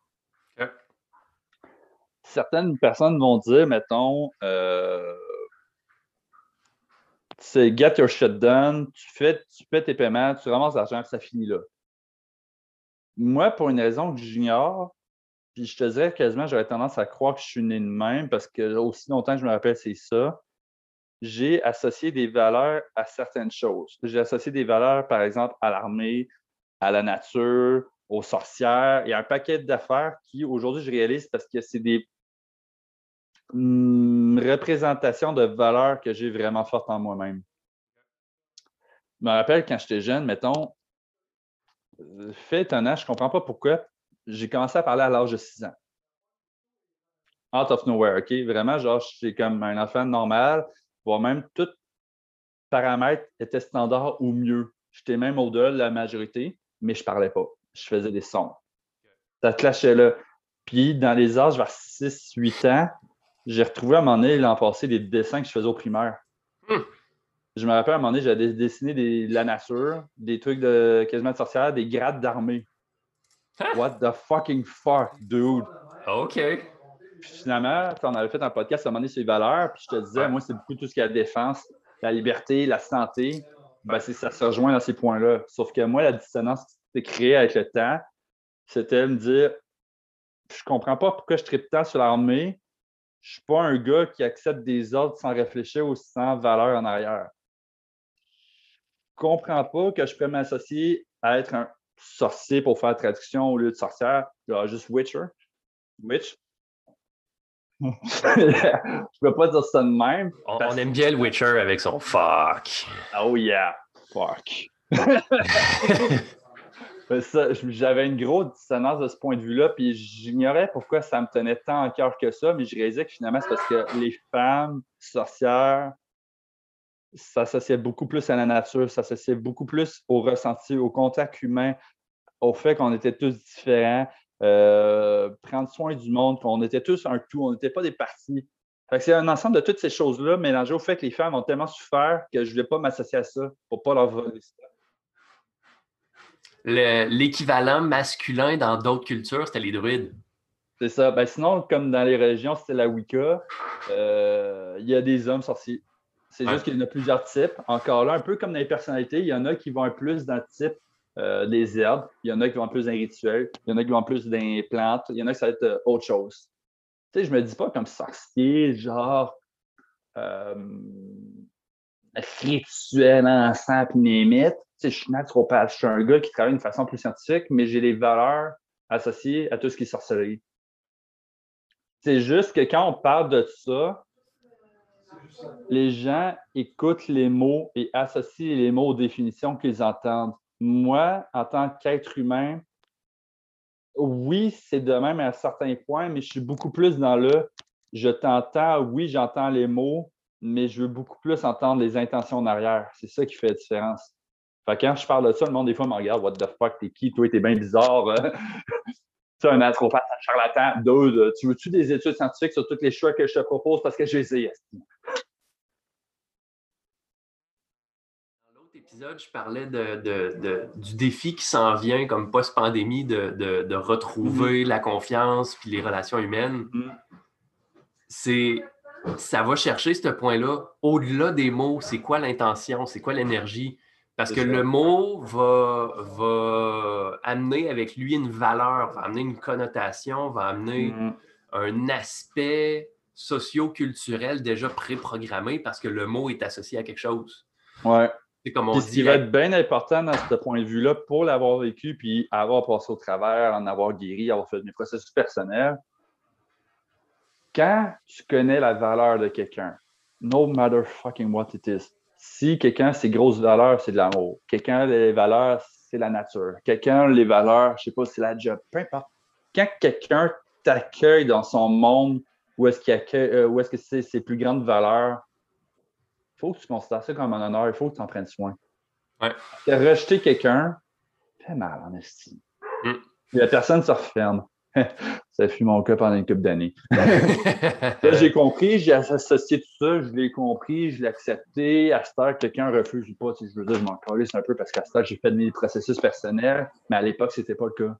Certaines personnes vont dire, mettons, euh, c'est get your shit done, tu fais, tu fais tes paiements, tu ramasses l'argent, ça finit là. Moi, pour une raison que j'ignore, puis je te dirais quasiment, j'aurais tendance à croire que je suis né de même parce que aussi longtemps que je me rappelle, c'est ça j'ai associé des valeurs à certaines choses. J'ai associé des valeurs, par exemple, à l'armée, à la nature, aux sorcières. Il y a un paquet d'affaires qui, aujourd'hui, je réalise parce que c'est des hum, représentations de valeurs que j'ai vraiment fortes en moi-même. Je me rappelle quand j'étais jeune, mettons, euh, fait étonnant, je ne comprends pas pourquoi, j'ai commencé à parler à l'âge de 6 ans. Out of nowhere, OK? Vraiment, genre, j'étais comme un enfant normal voire même tout paramètre était standard ou mieux. J'étais même au-delà de la majorité, mais je ne parlais pas. Je faisais des sons. Ça clashait là. Puis dans les âges vers 6-8 ans, j'ai retrouvé à un moment donné l'an passé des dessins que je faisais au primaire. Hmm. Je me rappelle à un moment donné, j'avais dessiné de la nature, des trucs de quasiment de sorcière, des grades d'armée. Hein? What the fucking fuck, dude? OK. Puis finalement, on avait fait un podcast à un moment donné sur les valeurs, puis je te disais, moi, c'est beaucoup tout ce qui est la défense, la liberté, la santé. Ben, ça se rejoint dans ces points-là. Sauf que moi, la dissonance qui s'est créée avec le temps, c'était de me dire je comprends pas pourquoi je tripe tant sur l'armée. Je suis pas un gars qui accepte des ordres sans réfléchir ou sans valeur en arrière. Je comprends pas que je peux m'associer à être un sorcier pour faire traduction au lieu de sorcière. juste Witcher. Witch, [LAUGHS] je peux pas dire ça de même. On, aime bien le Witcher avec son fuck. Oh yeah, fuck. [LAUGHS] J'avais une grosse dissonance de ce point de vue-là, puis j'ignorais pourquoi ça me tenait tant en cœur que ça, mais je réalisais que finalement, c'est parce que les femmes sorcières s'associaient beaucoup plus à la nature, s'associaient beaucoup plus au ressenti, au contact humain, au fait qu'on était tous différents, euh, prendre soin du monde, qu'on était tous un tout, on n'était pas des parties. c'est un ensemble de toutes ces choses-là mélangées au fait que les femmes ont tellement souffert que je ne voulais pas m'associer à ça pour ne pas leur voler ça. L'équivalent masculin dans d'autres cultures, c'était les druides. C'est ça. Ben, sinon, comme dans les régions, c'était la Wicca. Euh, il y a des hommes sorciers. C'est juste qu'il y en a plusieurs types. Encore là, un peu comme dans les personnalités, il y en a qui vont plus dans le type euh, des herbes, il y en a qui vont plus dans les rituels, il y en a qui vont plus dans les plantes, il y en a qui ça va être euh, autre chose. Tu sais, je me dis pas comme sorcier, genre rituel, encens, puis némite. Tu je suis naturopathe, je suis un gars qui travaille d'une façon plus scientifique, mais j'ai des valeurs associées à tout ce qui est sorcellerie. C'est juste que quand on parle de ça, les gens écoutent les mots et associent les mots aux définitions qu'ils entendent. Moi, en tant qu'être humain, oui, c'est de même à un certain point, mais je suis beaucoup plus dans le je t'entends, oui, j'entends les mots, mais je veux beaucoup plus entendre les intentions en arrière. C'est ça qui fait la différence. Quand je parle de ça, le monde, des fois, me regarde, What the fuck, t'es qui? Toi, t'es bien bizarre. [LAUGHS] tu es un naturopathe, un charlatan. Deux, tu veux-tu des études scientifiques sur tous les choix que je te propose parce que j'ai essayé? je parlais de, du défi qui s'en vient comme post-pandémie de, retrouver mm-hmm. la confiance puis les relations humaines. Mm-hmm. C'est ça va chercher ce point-là. Au-delà des mots, c'est quoi l'intention, c'est quoi l'énergie? Parce que le mot va, va amener avec lui une valeur, va amener une connotation, va amener mm-hmm. un aspect socio-culturel déjà préprogrammé parce que le mot est associé à quelque chose. Ouais ce qui va être bien important dans ce point de vue-là, pour l'avoir vécu, puis avoir passé au travers, en avoir guéri, avoir fait mes processus personnels, quand tu connais la valeur de quelqu'un, no matter fucking what it is, si quelqu'un, ses grosses valeurs, c'est de l'amour. Quelqu'un, les valeurs, c'est la nature. Quelqu'un, les valeurs, je sais pas, c'est la job. Peu importe. Quand quelqu'un t'accueille dans son monde, où est-ce qu'il accueille, euh, où est-ce que c'est ses plus grandes valeurs, faut que tu considères ça comme un honneur, il faut que tu en prennes soin. Ouais. Rejeter quelqu'un fait mal en estime. Mm. La personne se referme. [LAUGHS] ça fut mon cas pendant une couple d'années. [LAUGHS] j'ai compris, j'ai associé tout ça, je l'ai compris, je l'ai accepté. À cette heure, quelqu'un refuse pas, si je veux dire, je m'en calisse un peu parce qu'à cette heure, j'ai fait mes processus personnels, mais à l'époque, c'était pas le cas.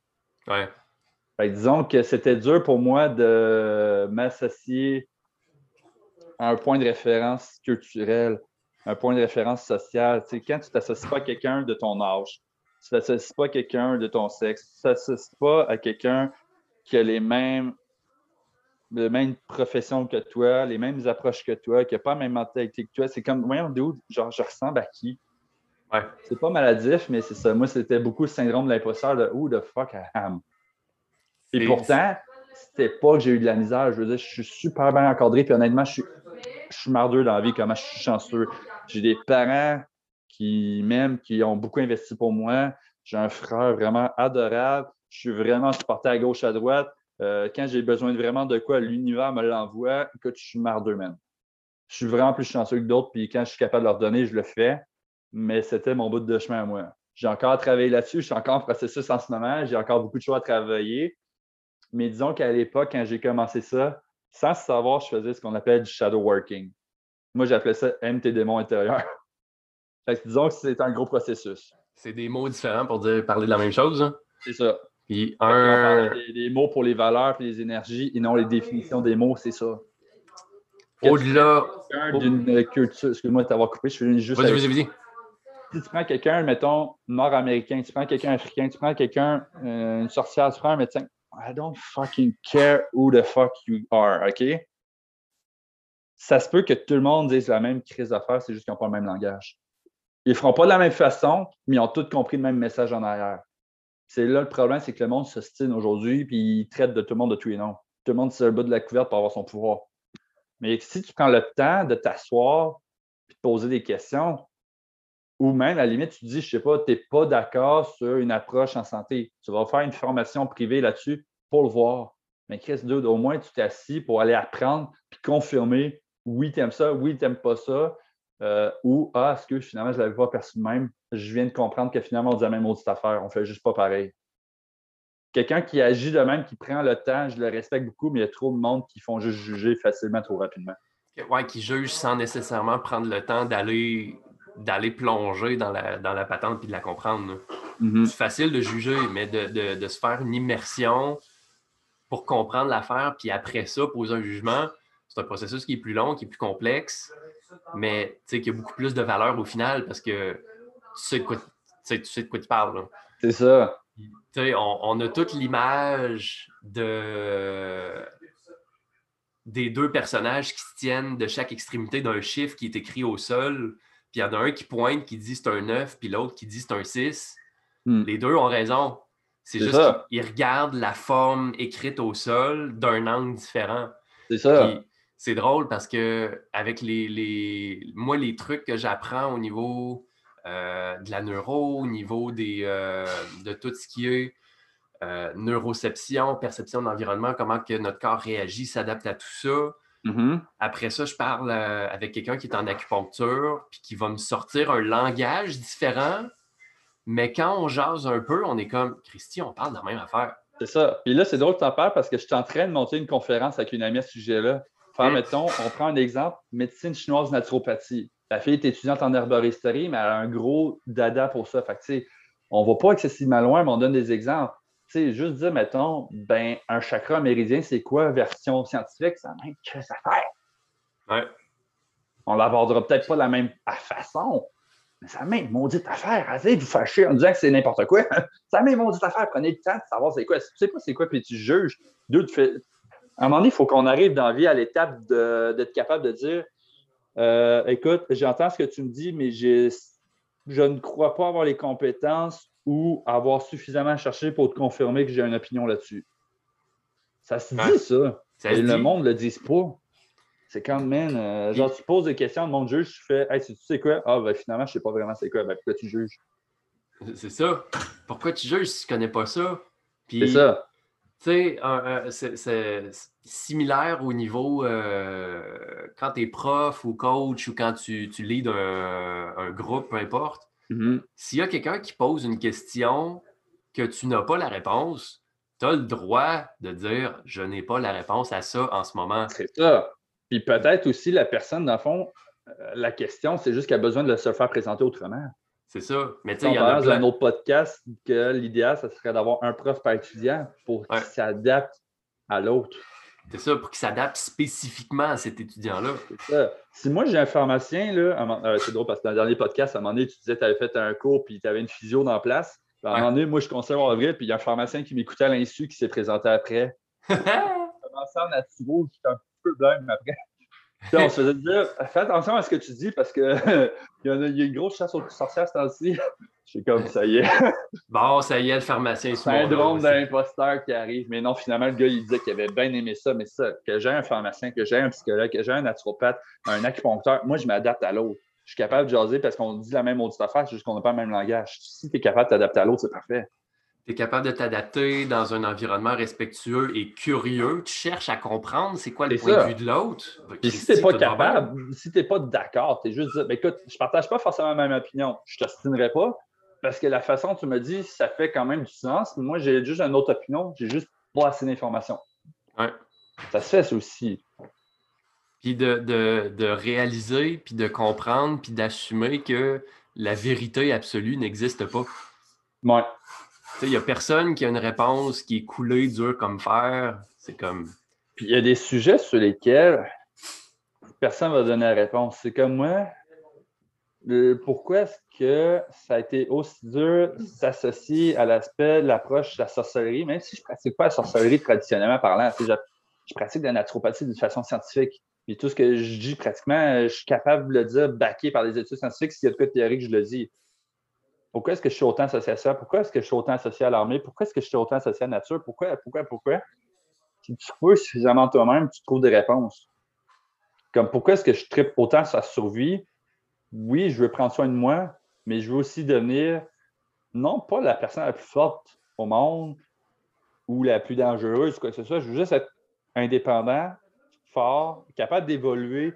Ouais. disons que c'était dur pour moi de m'associer un point de référence culturel, un point de référence social. Quand tu ne t'associes pas à quelqu'un de ton âge, tu ne t'associes pas à quelqu'un de ton sexe, tu ne t'associes pas à quelqu'un qui a les mêmes, les mêmes professions que toi, les mêmes approches que toi, qui n'a pas la même mentalité que toi. C'est comme, voyons, d'où, genre, je ressemble à qui? Ouais. C'est pas maladif, mais c'est ça. Moi, c'était beaucoup le syndrome de l'imposteur de Who the fuck I am? Et, pourtant, c'était pas que j'ai eu de la misère. Je veux dire, je suis super bien encadré, puis honnêtement, je suis je suis mardeux dans la vie, comment je suis chanceux. J'ai des parents qui m'aiment, qui ont beaucoup investi pour moi. J'ai un frère vraiment adorable. Je suis vraiment supporté à gauche, à droite. Euh, quand j'ai besoin de vraiment de quoi, l'univers me l'envoie. Écoute, je suis mardeux, même. Je suis vraiment plus chanceux que d'autres, puis quand je suis capable de leur donner, je le fais. Mais c'était mon bout de chemin à moi. J'ai encore travaillé là-dessus, je suis encore en processus en ce moment, j'ai encore beaucoup de choses à travailler. Mais disons qu'à l'époque, quand j'ai commencé ça, sans savoir, je faisais ce qu'on appelle du shadow working. Moi, j'appelais ça aime tes démons intérieurs. [LAUGHS] disons que c'est un gros processus. C'est des mots différents pour dire parler de la même chose. Hein? C'est ça. Puis un. Des, mots pour les valeurs et les énergies et non les définitions des mots, c'est ça. Au-delà. D'une culture. Excuse-moi de t'avoir coupé, je fais juste. Vas-y, vas-y, vas-y. Si tu prends quelqu'un, mettons, nord-américain, tu prends quelqu'un africain, tu prends quelqu'un, euh, une sorcière, tu prends un médecin, I don't fucking care who the fuck you are, OK? Ça se peut que tout le monde dise la même crise d'affaires, c'est juste qu'ils n'ont pas le même langage. Ils ne feront pas de la même façon, mais ils ont tous compris le même message en arrière. C'est là le problème, c'est que le monde se style aujourd'hui, puis il traite de tout le monde de tous les noms. Tout le monde se le bas de la couverte pour avoir son pouvoir. Mais si tu prends le temps de t'asseoir et de poser des questions, ou même, à la limite, tu te dis, je sais pas, tu n'es pas d'accord sur une approche en santé. Tu vas faire une formation privée là-dessus pour le voir. Mais Chris, deux, au moins, tu t'es assis pour aller apprendre puis confirmer oui, tu aimes ça, oui, tu n'aimes pas ça. Euh, ou ah, est-ce que finalement, je ne l'avais pas perçu de même? Je viens de comprendre que finalement, on dit la même autre affaire. On fait juste pas pareil. quelqu'un qui agit de même, qui prend le temps, je le respecte beaucoup, mais il y a trop de monde qui font juste juger facilement trop rapidement. Ouais, qui juge sans nécessairement prendre le temps d'aller d'aller plonger dans la, dans la patente et de la comprendre. Mm-hmm. C'est facile de juger, mais de, se faire une immersion pour comprendre l'affaire, puis après ça, poser un jugement, c'est un processus qui est plus long, qui est plus complexe, mais qui a beaucoup plus de valeur au final parce que tu sais de quoi, tu sais, de quoi tu parles. C'est ça. On, on, a toute l'image de des deux personnages qui se tiennent de chaque extrémité d'un chiffre qui est écrit au sol. Puis il y en a un qui pointe, qui dit c'est un 9, puis l'autre qui dit c'est un 6. Hmm. Les deux ont raison. C'est juste qu'ils regardent la forme écrite au sol d'un angle différent. C'est ça. C'est drôle parce que avec les, les, moi, les trucs que j'apprends au niveau euh, de la neuro, au niveau des, euh, de tout ce qui est euh, neuroception, perception de l'environnement, comment que notre corps réagit, s'adapte à tout ça. Mm-hmm. Après ça, je parle avec quelqu'un qui est en acupuncture, puis qui va me sortir un langage différent. Mais quand on jase un peu, on est comme, Christy, on parle de la même affaire. C'est ça. Puis là, c'est drôle que tu en parles parce que je suis en train de monter une conférence avec une amie à ce sujet-là. Enfin, mettons, on prend un exemple, médecine chinoise naturopathie. La fille est étudiante en herboristerie, mais elle a un gros dada pour ça. Fait que, on ne va pas excessivement loin, mais on donne des exemples. sais, juste dire, mettons, ben, un chakra méridien, c'est quoi, version scientifique? Ça même que ça fait. Ouais. On l'abordera peut-être pas de la même façon, mais ça même maudite affaire. Allez vous fâcher en disant que c'est n'importe quoi. [LAUGHS] ça même maudite affaire. Prenez le temps de savoir c'est quoi. Si tu sais pas c'est quoi, puis tu juges, deux, tu fais. À un moment donné, il faut qu'on arrive dans la vie à l'étape d'être capable de dire euh, écoute, j'entends ce que tu me dis, mais je ne crois pas avoir les compétences ou avoir suffisamment cherché pour te confirmer que j'ai une opinion là-dessus. Ça se dit, ça. Et le monde ne le dit pas. C'est quand même, euh, genre, tu poses des questions, le monde juge, tu fais, hey, tu sais quoi? Ah, ben finalement, je ne sais pas vraiment c'est quoi. Ben, pourquoi tu juges? C'est ça. Pourquoi tu juges si tu ne connais pas ça? C'est ça. Tu sais, c'est similaire au niveau euh, quand tu es prof ou coach ou quand tu, tu leads un, groupe, peu importe. Mm-hmm. S'il y a quelqu'un qui pose une question que tu n'as pas la réponse, tu as le droit de dire je n'ai pas la réponse à ça en ce moment. C'est ça. Puis peut-être aussi la personne, dans le fond, euh, la question, c'est juste qu'elle a besoin de se faire présenter autrement. C'est ça. Mais tu sais, il y en a un autre podcast que l'idéal, ce serait d'avoir un prof par étudiant pour qu'il s'adapte à l'autre. C'est ça, pour qu'il s'adapte spécifiquement à cet étudiant-là. C'est ça. Si moi, j'ai un pharmacien, là, euh, c'est drôle parce que dans le dernier podcast, à un moment donné, tu disais que tu avais fait un cours puis tu avais une physio dans la place. À un moment donné, moi, je conserve en vrai, puis il y a un pharmacien qui m'écoutait à l'insu qui s'est présenté après. [LAUGHS] en naturo, j'étais un peu blême après on se faisait dire fais attention à ce que tu dis parce qu'il [LAUGHS] y, a une grosse chasse aux sorcières ce temps-ci. Je suis comme ça y est. [LAUGHS] bon, ça y est, le pharmacien. Syndrome d'imposteur qui arrive. Mais non, finalement, le gars, il disait qu'il avait bien aimé ça, mais ça, que j'ai un pharmacien, que j'ai un psychologue, que j'ai un naturopathe, un acupuncteur, moi, je m'adapte à l'autre. Je suis capable de jaser parce qu'on dit la même autre affaire, c'est juste qu'on n'a pas le même langage. Si tu es capable de t'adapter à l'autre, c'est parfait tu es capable de t'adapter dans un environnement respectueux et curieux. Tu cherches à comprendre c'est quoi le point de vue de l'autre. Et si tu n'es pas capable, si tu n'es pas d'accord, tu es juste dire ben, écoute, je ne partage pas forcément la même opinion, je ne pas parce que la façon dont tu me dis, ça fait quand même du sens. Moi, j'ai juste une autre opinion, j'ai juste pas assez d'informations. Ouais. Ça se fait, ça aussi. Puis de, de réaliser, puis de comprendre, puis d'assumer que la vérité absolue n'existe pas. Ouais. Il n'y a personne qui a une réponse qui est coulée dur comme fer. C'est comme. Puis il y a des sujets sur lesquels personne ne va donner la réponse. C'est comme moi. pourquoi est-ce que ça a été aussi dur s'associer à l'aspect de l'approche de la sorcellerie, même si je ne pratique pas la sorcellerie traditionnellement parlant. Je, je, pratique la naturopathie d'une façon scientifique. Puis tout ce que je dis pratiquement, je suis capable de le dire backé par les études scientifiques. S'il y a de quoi théorique, je le dis. Pourquoi est-ce que je suis autant associé à ça? Pourquoi est-ce que je suis autant associé à l'armée? Pourquoi est-ce que je suis autant associé à la nature? Pourquoi, pourquoi, pourquoi? Si tu trouves suffisamment toi-même, tu trouves des réponses. Comme pourquoi est-ce que je tripe autant sur la survie? Oui, je veux prendre soin de moi, mais je veux aussi devenir non pas la personne la plus forte au monde ou la plus dangereuse, quoi que ce soit. Je veux juste être indépendant, fort, capable d'évoluer.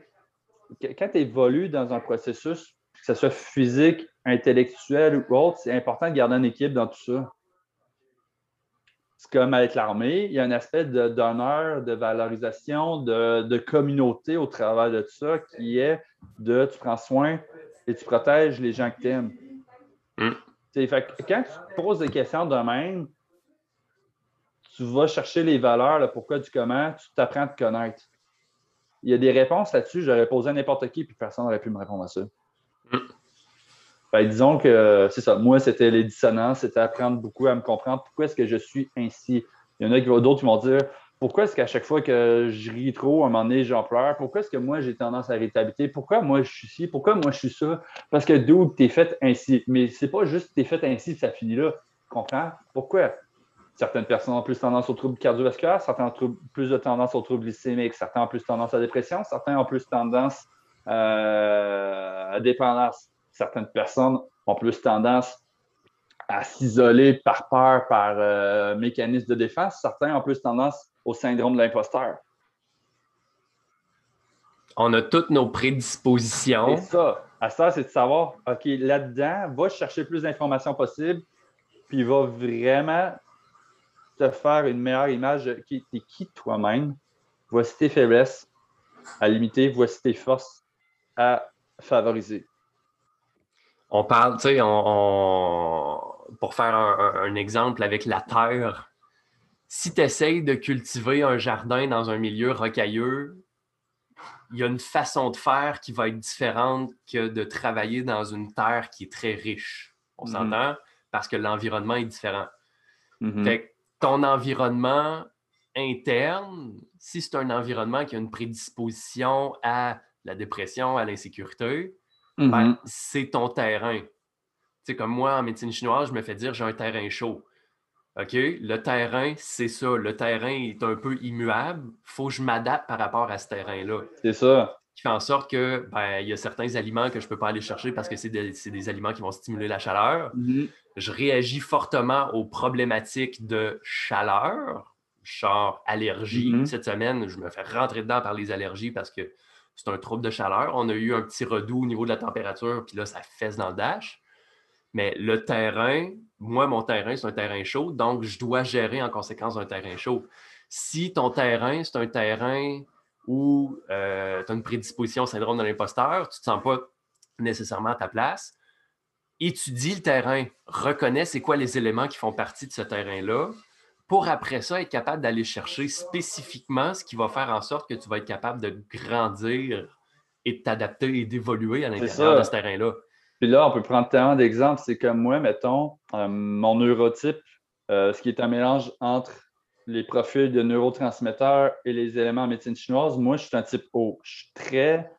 Quand tu évolues dans un processus, que ce soit physique, intellectuel ou autre, c'est important de garder un équilibre dans tout ça. c'est comme avec l'armée, il y a un aspect d'honneur, de, valorisation, de, communauté au travers de tout ça qui est de tu prends soin et tu protèges les gens que tu aimes. Mm. quand tu poses des questions de même, tu vas chercher les valeurs, le pourquoi du comment, tu t'apprends à te connaître. Il y a des réponses là-dessus, j'aurais posé à n'importe qui, puis personne n'aurait pu me répondre à ça. Mm. Disons que c'est ça. Moi, c'était les dissonances, c'était apprendre beaucoup à me comprendre pourquoi est-ce que je suis ainsi? Il y en a d'autres qui vont dire pourquoi est-ce qu'à chaque fois que je ris trop, à un moment donné, j'en pleure? Pourquoi est-ce que moi, j'ai tendance à rétabiter? Pourquoi moi, je suis ci? Pourquoi moi, je suis ça? Parce que d'où es fait ainsi? Mais c'est pas juste t'es fait ainsi, ça finit là. Tu comprends? Pourquoi? Certaines personnes ont plus tendance aux troubles cardiovasculaires, certains ont plus de tendance aux troubles glycémiques, certains ont plus tendance à la dépression, certains ont plus tendance euh, à dépendance. Certaines personnes ont plus tendance à s'isoler par peur, par euh, mécanisme de défense. Certains ont plus tendance au syndrome de l'imposteur. On a toutes nos prédispositions. C'est ça. À ça, c'est de savoir, OK, là-dedans, va chercher plus d'informations possibles, puis va vraiment te faire une meilleure image de qui, qui toi-même. Voici tes faiblesses à limiter, voici tes forces à favoriser. On parle, tu sais, on, pour faire un, exemple avec la terre, si tu essayes de cultiver un jardin dans un milieu rocailleux, il y a une façon de faire qui va être différente que de travailler dans une terre qui est très riche. On mm-hmm. s'entend? Parce que l'environnement est différent. Fait que ton environnement interne, si c'est un environnement qui a une prédisposition à la dépression, à l'insécurité, ben, mm-hmm. c'est ton terrain. Tu sais, comme moi, en médecine chinoise, je me fais dire j'ai un terrain chaud. OK? Le terrain, c'est ça. Le terrain est un peu immuable. Il faut que je m'adapte par rapport à ce terrain-là. C'est ça. Qui fait en sorte que ben, il y a certains aliments que je ne peux pas aller chercher parce que c'est des, aliments qui vont stimuler la chaleur. Mm-hmm. Je réagis fortement aux problématiques de chaleur, genre allergie. Mm-hmm. Cette semaine, je me fais rentrer dedans par les allergies parce que c'est un trouble de chaleur. On a eu un petit redout au niveau de la température, puis là, ça fesse dans le dash. Mais le terrain, moi, mon terrain, c'est un terrain chaud, donc je dois gérer en conséquence un terrain chaud. Si ton terrain, c'est un terrain où euh, tu as une prédisposition au syndrome de l'imposteur, tu ne te sens pas nécessairement à ta place, étudie le terrain, reconnais c'est quoi les éléments qui font partie de ce terrain-là, pour après ça être capable d'aller chercher spécifiquement ce qui va faire en sorte que tu vas être capable de grandir et de t'adapter et d'évoluer à l'intérieur de ce terrain-là. Puis là, on peut prendre tellement d'exemples. C'est comme moi, mettons, euh, mon neurotype, euh, ce qui est un mélange entre les profils de neurotransmetteurs et les éléments en médecine chinoise. Moi, je suis un type O. Je suis très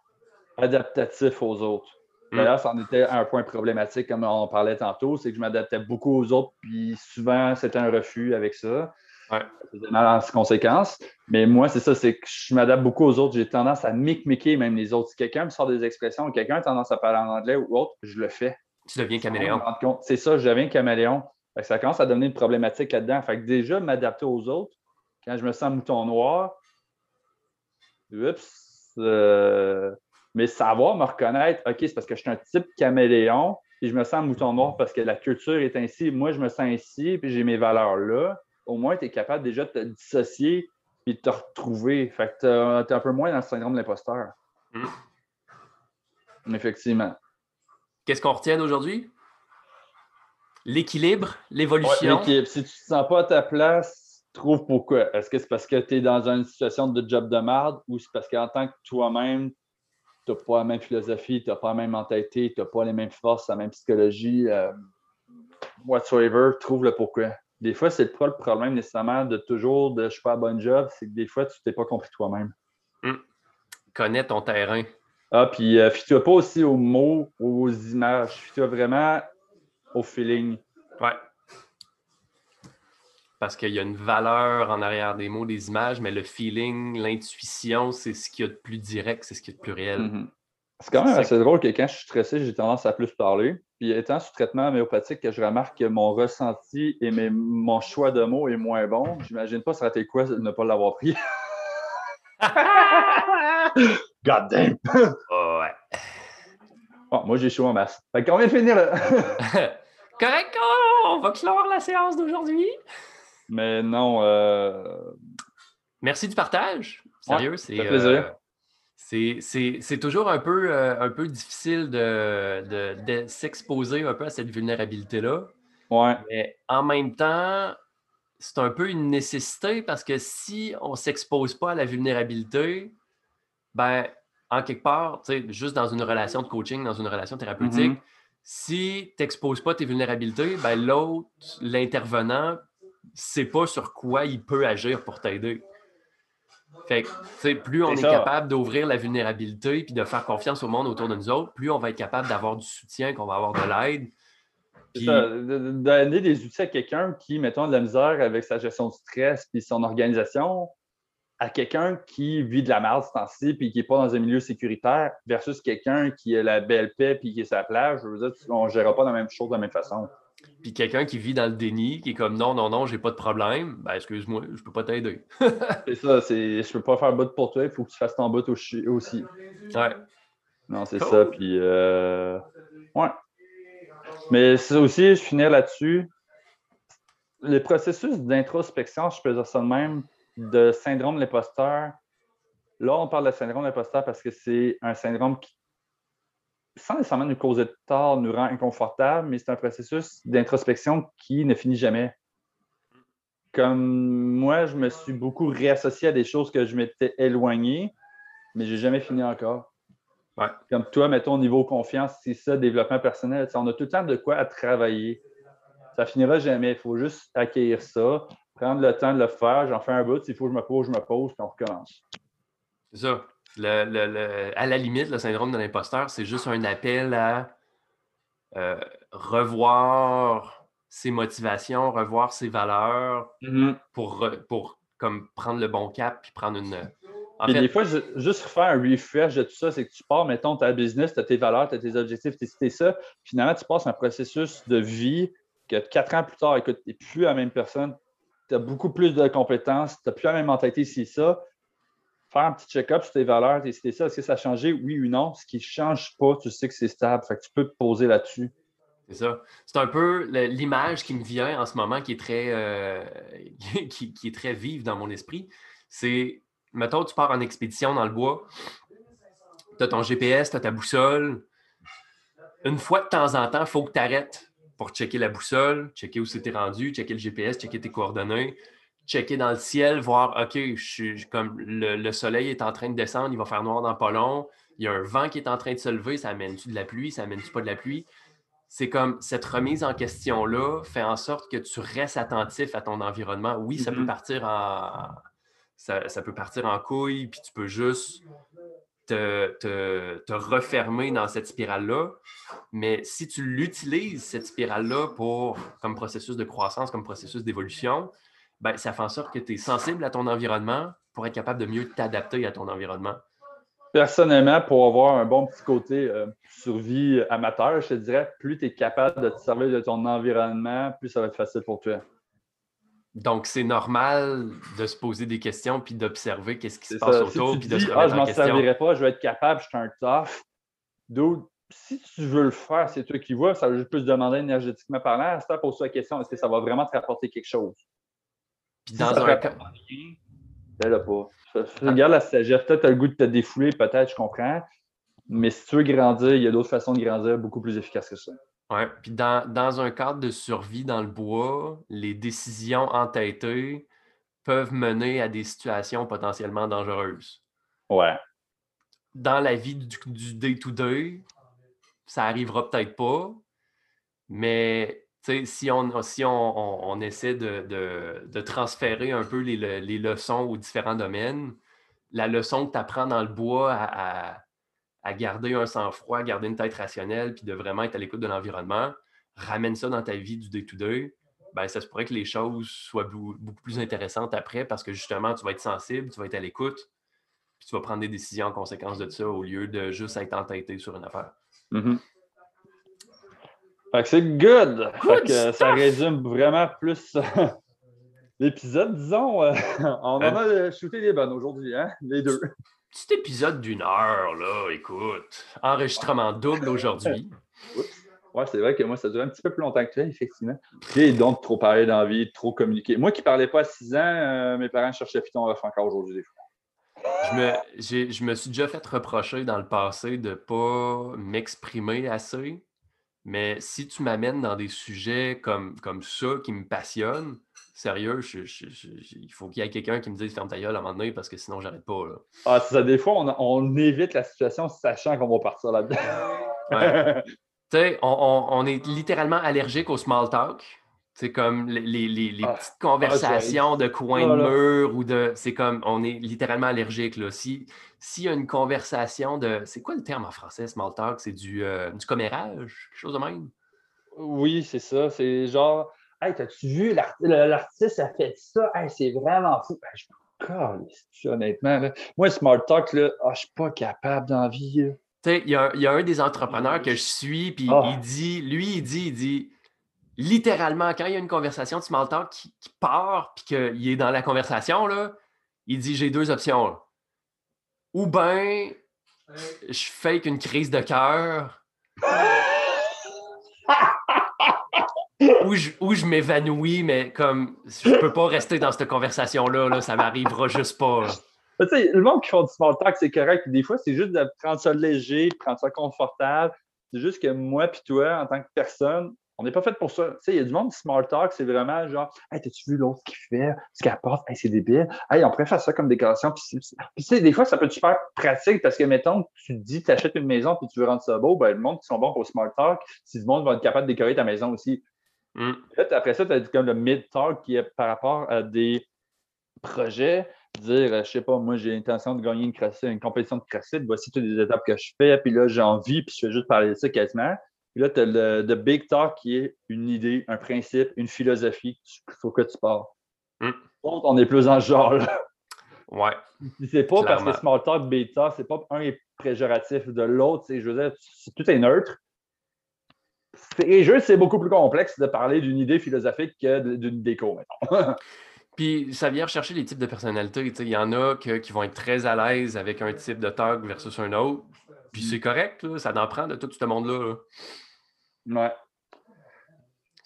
adaptatif aux autres. Hmm. D'ailleurs, ça en était un point problématique, comme on parlait tantôt, c'est que je m'adaptais beaucoup aux autres, puis souvent, c'était un refus avec ça. Ouais. mal en conséquence. Mais moi, c'est ça, c'est que je m'adapte beaucoup aux autres. J'ai tendance à mic-micker même les autres. Si quelqu'un me sort des expressions, quelqu'un a tendance à parler en anglais ou autre, je le fais. Tu deviens caméléon. C'est ça, je deviens caméléon. ça commence à devenir une problématique là-dedans. Fait que déjà, m'adapter aux autres, quand je me sens mouton noir, oups, euh, mais savoir me reconnaître, OK, c'est parce que je suis un type caméléon, et je me sens mouton noir parce que la culture est ainsi, moi je me sens ainsi, puis j'ai mes valeurs là au moins, tu es capable déjà de te dissocier et de te retrouver. Fait que tu es un peu moins dans le syndrome de l'imposteur. Hmm. Effectivement. Qu'est-ce qu'on retient d'aujourd'hui? L'équilibre, l'évolution. Si tu ne te sens pas à ta place, trouve pourquoi. Est-ce que c'est parce que tu es dans une situation de job de merde ou c'est parce qu'en tant que toi-même, n'as pas la même philosophie, tu n'as pas la même mentalité, tu n'as pas les mêmes forces, la même psychologie, euh, whatsoever, trouve le pourquoi des fois, c'est pas le problème nécessairement de toujours de je suis pas à bon job, c'est que des fois, tu t'es pas compris toi-même. Hum. Connais ton terrain. Ah, puis euh, fie-toi pas aussi aux mots, aux images. Fie-toi vraiment au feeling. Ouais. Parce qu'il y a une valeur en arrière des mots, des images, mais le feeling, l'intuition, c'est ce qu'il y a de plus direct, c'est ce qu'il y a de plus réel. Mm-hmm. C'est quand même assez drôle que quand je suis stressé, j'ai tendance à plus parler. Puis étant sous traitement homéopathique, que je remarque que mon ressenti et mon choix de mots est moins bon, j'imagine pas ça aurait été quoi de ne pas l'avoir pris? [LAUGHS] God damn! ouais. Bon, moi j'ai chaud en masse. Fait qu'on vient de finir là. [LAUGHS] Correct, on va clore la séance d'aujourd'hui. Mais non. Euh, Merci du partage. Sérieux, c'est. plaisir. C'est toujours un peu, un peu difficile de, de s'exposer un peu à cette vulnérabilité-là. Ouais. Mais en même temps, c'est un peu une nécessité parce que si on ne s'expose pas à la vulnérabilité, ben, en quelque part, juste dans une relation de coaching, dans une relation thérapeutique, mm-hmm. si tu n'exposes pas tes vulnérabilités, ben, l'autre, l'intervenant, sait pas sur quoi il peut agir pour t'aider. Fait que, plus on est, capable d'ouvrir la vulnérabilité puis de faire confiance au monde autour de nous autres, plus on va être capable d'avoir du soutien, qu'on va avoir de l'aide, donner des outils à quelqu'un qui, mettons, de la misère avec sa gestion du stress puis son organisation, à quelqu'un qui vit de la merde ce temps-ci puis qui n'est pas dans un milieu sécuritaire versus quelqu'un qui a la belle paix puis qui est sa plage, je veux dire, on ne gérera pas la même chose de la même façon. Puis quelqu'un qui vit dans le déni, qui est comme non, non, non, j'ai pas de problème, ben excuse-moi, je peux pas t'aider. [LAUGHS] c'est ça, c'est je peux pas faire bout pour toi, il faut que tu fasses ton bout aussi. Ouais. Non, c'est ça. Puis, euh... ouais. Mais c'est aussi, je finis là-dessus, le processus d'introspection, je peux dire ça de même, de syndrome de l'imposteur. Là, on parle de syndrome de l'imposteur parce que c'est un syndrome qui, sans nécessairement nous causer de tort, nous rend inconfortable, mais c'est un processus d'introspection qui ne finit jamais. Comme moi, je me suis beaucoup réassocié à des choses que je m'étais éloigné, mais je n'ai jamais fini encore. Comme toi, mettons, au niveau confiance, c'est ça, développement personnel. On a tout le temps de quoi à travailler. Ça finira jamais. Il faut juste accueillir ça, prendre le temps de le faire. J'en fais un bout. S'il faut que je me pose, je me pose, puis on recommence. C'est ça. À la limite, le syndrome de l'imposteur, c'est juste un appel à euh, revoir ses motivations, revoir ses valeurs mm-hmm. pour, pour comme prendre le bon cap puis prendre une, des fois, juste faire un refresh de tout ça, c'est que tu pars, mettons, ta business, tu as tes valeurs, tu as tes objectifs, tu as ça. Finalement, tu passes un processus de vie que quatre ans plus tard, écoute, tu n'es plus la même personne, tu as beaucoup plus de compétences, tu n'as plus la même mentalité, c'est ça. Faire un petit check-up sur tes valeurs, c'est ça, est-ce que ça a changé, oui ou non? Ce qui ne change pas, tu sais que c'est stable. Fait tu peux te poser là-dessus. C'est ça. C'est un peu l'image qui me vient en ce moment qui est très, euh, [LAUGHS] qui, est très vive dans mon esprit. C'est mettons, tu pars en expédition dans le bois, tu as ton GPS, tu as ta boussole. Une fois de temps en temps, il faut que tu arrêtes pour checker la boussole, checker où c'était rendu, checker le GPS, checker tes coordonnées, checker dans le ciel, voir, OK, je comme le, soleil est en train de descendre, il va faire noir dans pas long, il y a un vent qui est en train de se lever, ça amène-tu de la pluie, ça amène-tu pas de la pluie? C'est comme cette remise en question-là fait en sorte que tu restes attentif à ton environnement. Oui, ça peut mm-hmm. partir en, ça, peut partir en couille, puis tu peux juste te, refermer dans cette spirale-là. Mais si tu l'utilises, cette spirale-là, pour, comme processus de croissance, comme processus d'évolution, ben, ça fait en sorte que tu es sensible à ton environnement pour être capable de mieux t'adapter à ton environnement. Personnellement, pour avoir un bon petit côté euh, survie amateur, je te dirais, plus tu es capable de te servir de ton environnement, plus ça va être facile pour toi. Donc, c'est normal de se poser des questions puis d'observer qu'est-ce qui se passe autour. puis de se ah, je m'en servirai pas, je vais être capable, je suis un tough. D'autres, si tu veux le faire, c'est toi qui vois, ça va juste plus demander énergétiquement parlant. C'est pose-toi la question, est-ce que ça va vraiment te rapporter quelque chose? Puis dans un cas. Ben pas. Regarde la sagesse, peut-être tu as le goût de te défouler, peut-être, je comprends. Mais si tu veux grandir, il y a d'autres façons de grandir beaucoup plus efficaces que ça. Oui, puis dans, un cadre de survie dans le bois, les décisions entêtées peuvent mener à des situations potentiellement dangereuses. Ouais. Dans la vie du day-to-day, ça arrivera peut-être pas, mais si on, si on, essaie de, transférer un peu les, leçons aux différents domaines, la leçon que tu apprends dans le bois à à garder un sang-froid, garder une tête rationnelle, puis de vraiment être à l'écoute de l'environnement, ramène ça dans ta vie du day-to-day, ben, ça se pourrait que les choses soient beaucoup plus intéressantes après parce que justement, tu vas être sensible, tu vas être à l'écoute, puis tu vas prendre des décisions en conséquence de ça au lieu de juste être entêté sur une affaire. Mm-hmm. c'est good. ça résume vraiment plus [LAUGHS] l'épisode, disons. Euh, [LAUGHS] on en a shooté des bonnes aujourd'hui, hein? les deux. Petit épisode d'une heure, là, écoute. Enregistrement double aujourd'hui. [LAUGHS] Ouais, c'est vrai que moi, ça dure un petit peu plus longtemps que toi, effectivement. Et donc, trop parler d'envie, trop communiquer. Moi qui ne parlais pas à 6 ans, euh, mes parents cherchaient Python off encore aujourd'hui, des fois. Je me, je me suis déjà fait reprocher dans le passé de ne pas m'exprimer assez. Mais si tu m'amènes dans des sujets comme, comme ça qui me passionnent, sérieux, il faut qu'il y ait quelqu'un qui me dise ferme ta gueule à un moment donné parce que sinon, j'arrête pas. Ah, ça, des fois, on, on, évite la situation sachant qu'on va partir là-dedans. [LAUGHS] Tu on, on, est littéralement allergique au small talk. C'est comme les, les, les ah. petites conversations de coin de mur ou de. C'est comme on est littéralement allergique. Là. Si, s'il y a une conversation de. C'est quoi le terme en français, small talk? C'est du, euh, du commérage, quelque chose de même? Oui, c'est ça. C'est genre Hey, t'as-tu vu l'artiste a fait ça? Hey, c'est vraiment fou. je me honnêtement. Là. Moi, small talk, là, oh, je suis pas capable d'en vivre. Il y, a un des entrepreneurs que je suis, puis ah. il dit, lui, il dit, il dit, littéralement, quand il y a une conversation de small talk qui, part, puis qu'il est dans la conversation, là, il dit, j'ai deux options. Ou bien, je fake une crise de cœur. [LAUGHS] ou je, je m'évanouis, mais comme je peux pas rester dans cette conversation-là, là, ça m'arrivera juste pas le monde qui font du small talk, c'est correct. Des fois, c'est juste de prendre ça léger, prendre ça confortable. C'est juste que moi puis toi, en tant que personne, on n'est pas fait pour ça. Il y a du monde small talk, c'est vraiment genre Hey, t'as-tu vu l'autre qui fait, ce qu'elle apporte? Hey, c'est débile. Hey, on pourrait faire ça comme décoration. Puis, puis des fois, ça peut être super pratique parce que, mettons, tu te dis, tu achètes une maison puis tu veux rendre ça beau, ben, le monde qui sont bons pour small talk, si le monde va être capable de décorer ta maison aussi. Mm. après ça, tu as comme le mid-talk qui est par rapport à des projets dire, euh, je sais pas, moi j'ai l'intention de gagner une, une compétition de CrossFit, voici toutes les étapes que je fais, puis là j'ai envie, puis je fais juste parler de ça quasiment. Puis là, tu as le Big Talk qui est une idée, un principe, une philosophie qu'il faut que tu parles. Mm. On est plus dans ce genre-là. Ouais. C'est pas parce que Small Talk, Big Talk, c'est pas un est préjoratif de l'autre. Je veux dire, tout est neutre. Et juste, c'est beaucoup plus complexe de parler d'une idée philosophique que d'une déco, maintenant. [LAUGHS] Puis ça vient rechercher les types de personnalités. Il y en a qui vont être très à l'aise avec un type de talk versus un autre. Puis c'est correct, là, ça en prend de tout ce monde-là. Ouais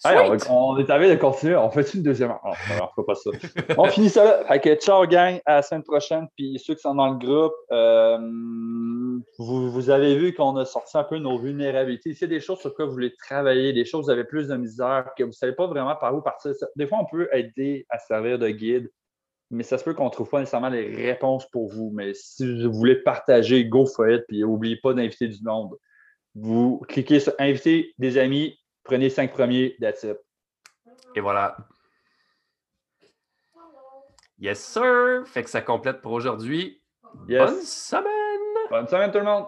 on, est à de continuer. On fait une deuxième? Heure? on pas ça. on finit ça là. Ok, ciao, gang. À la semaine prochaine. Puis ceux qui sont dans le groupe, euh, vous, avez vu qu'on a sorti un peu nos vulnérabilités. S'il y a des choses sur quoi vous voulez travailler, des choses où vous avez plus de misère, que vous ne savez pas vraiment par où partir, des fois, on peut aider à servir de guide. Mais ça se peut qu'on ne trouve pas nécessairement les réponses pour vous. Mais si vous voulez partager, go for it. Puis n'oubliez pas d'inviter du monde. Vous cliquez sur inviter des amis, Prenez cinq premiers, that's it. Et voilà. Yes, sir! Fait que ça complète pour aujourd'hui. Bonne semaine! Bonne semaine tout le monde!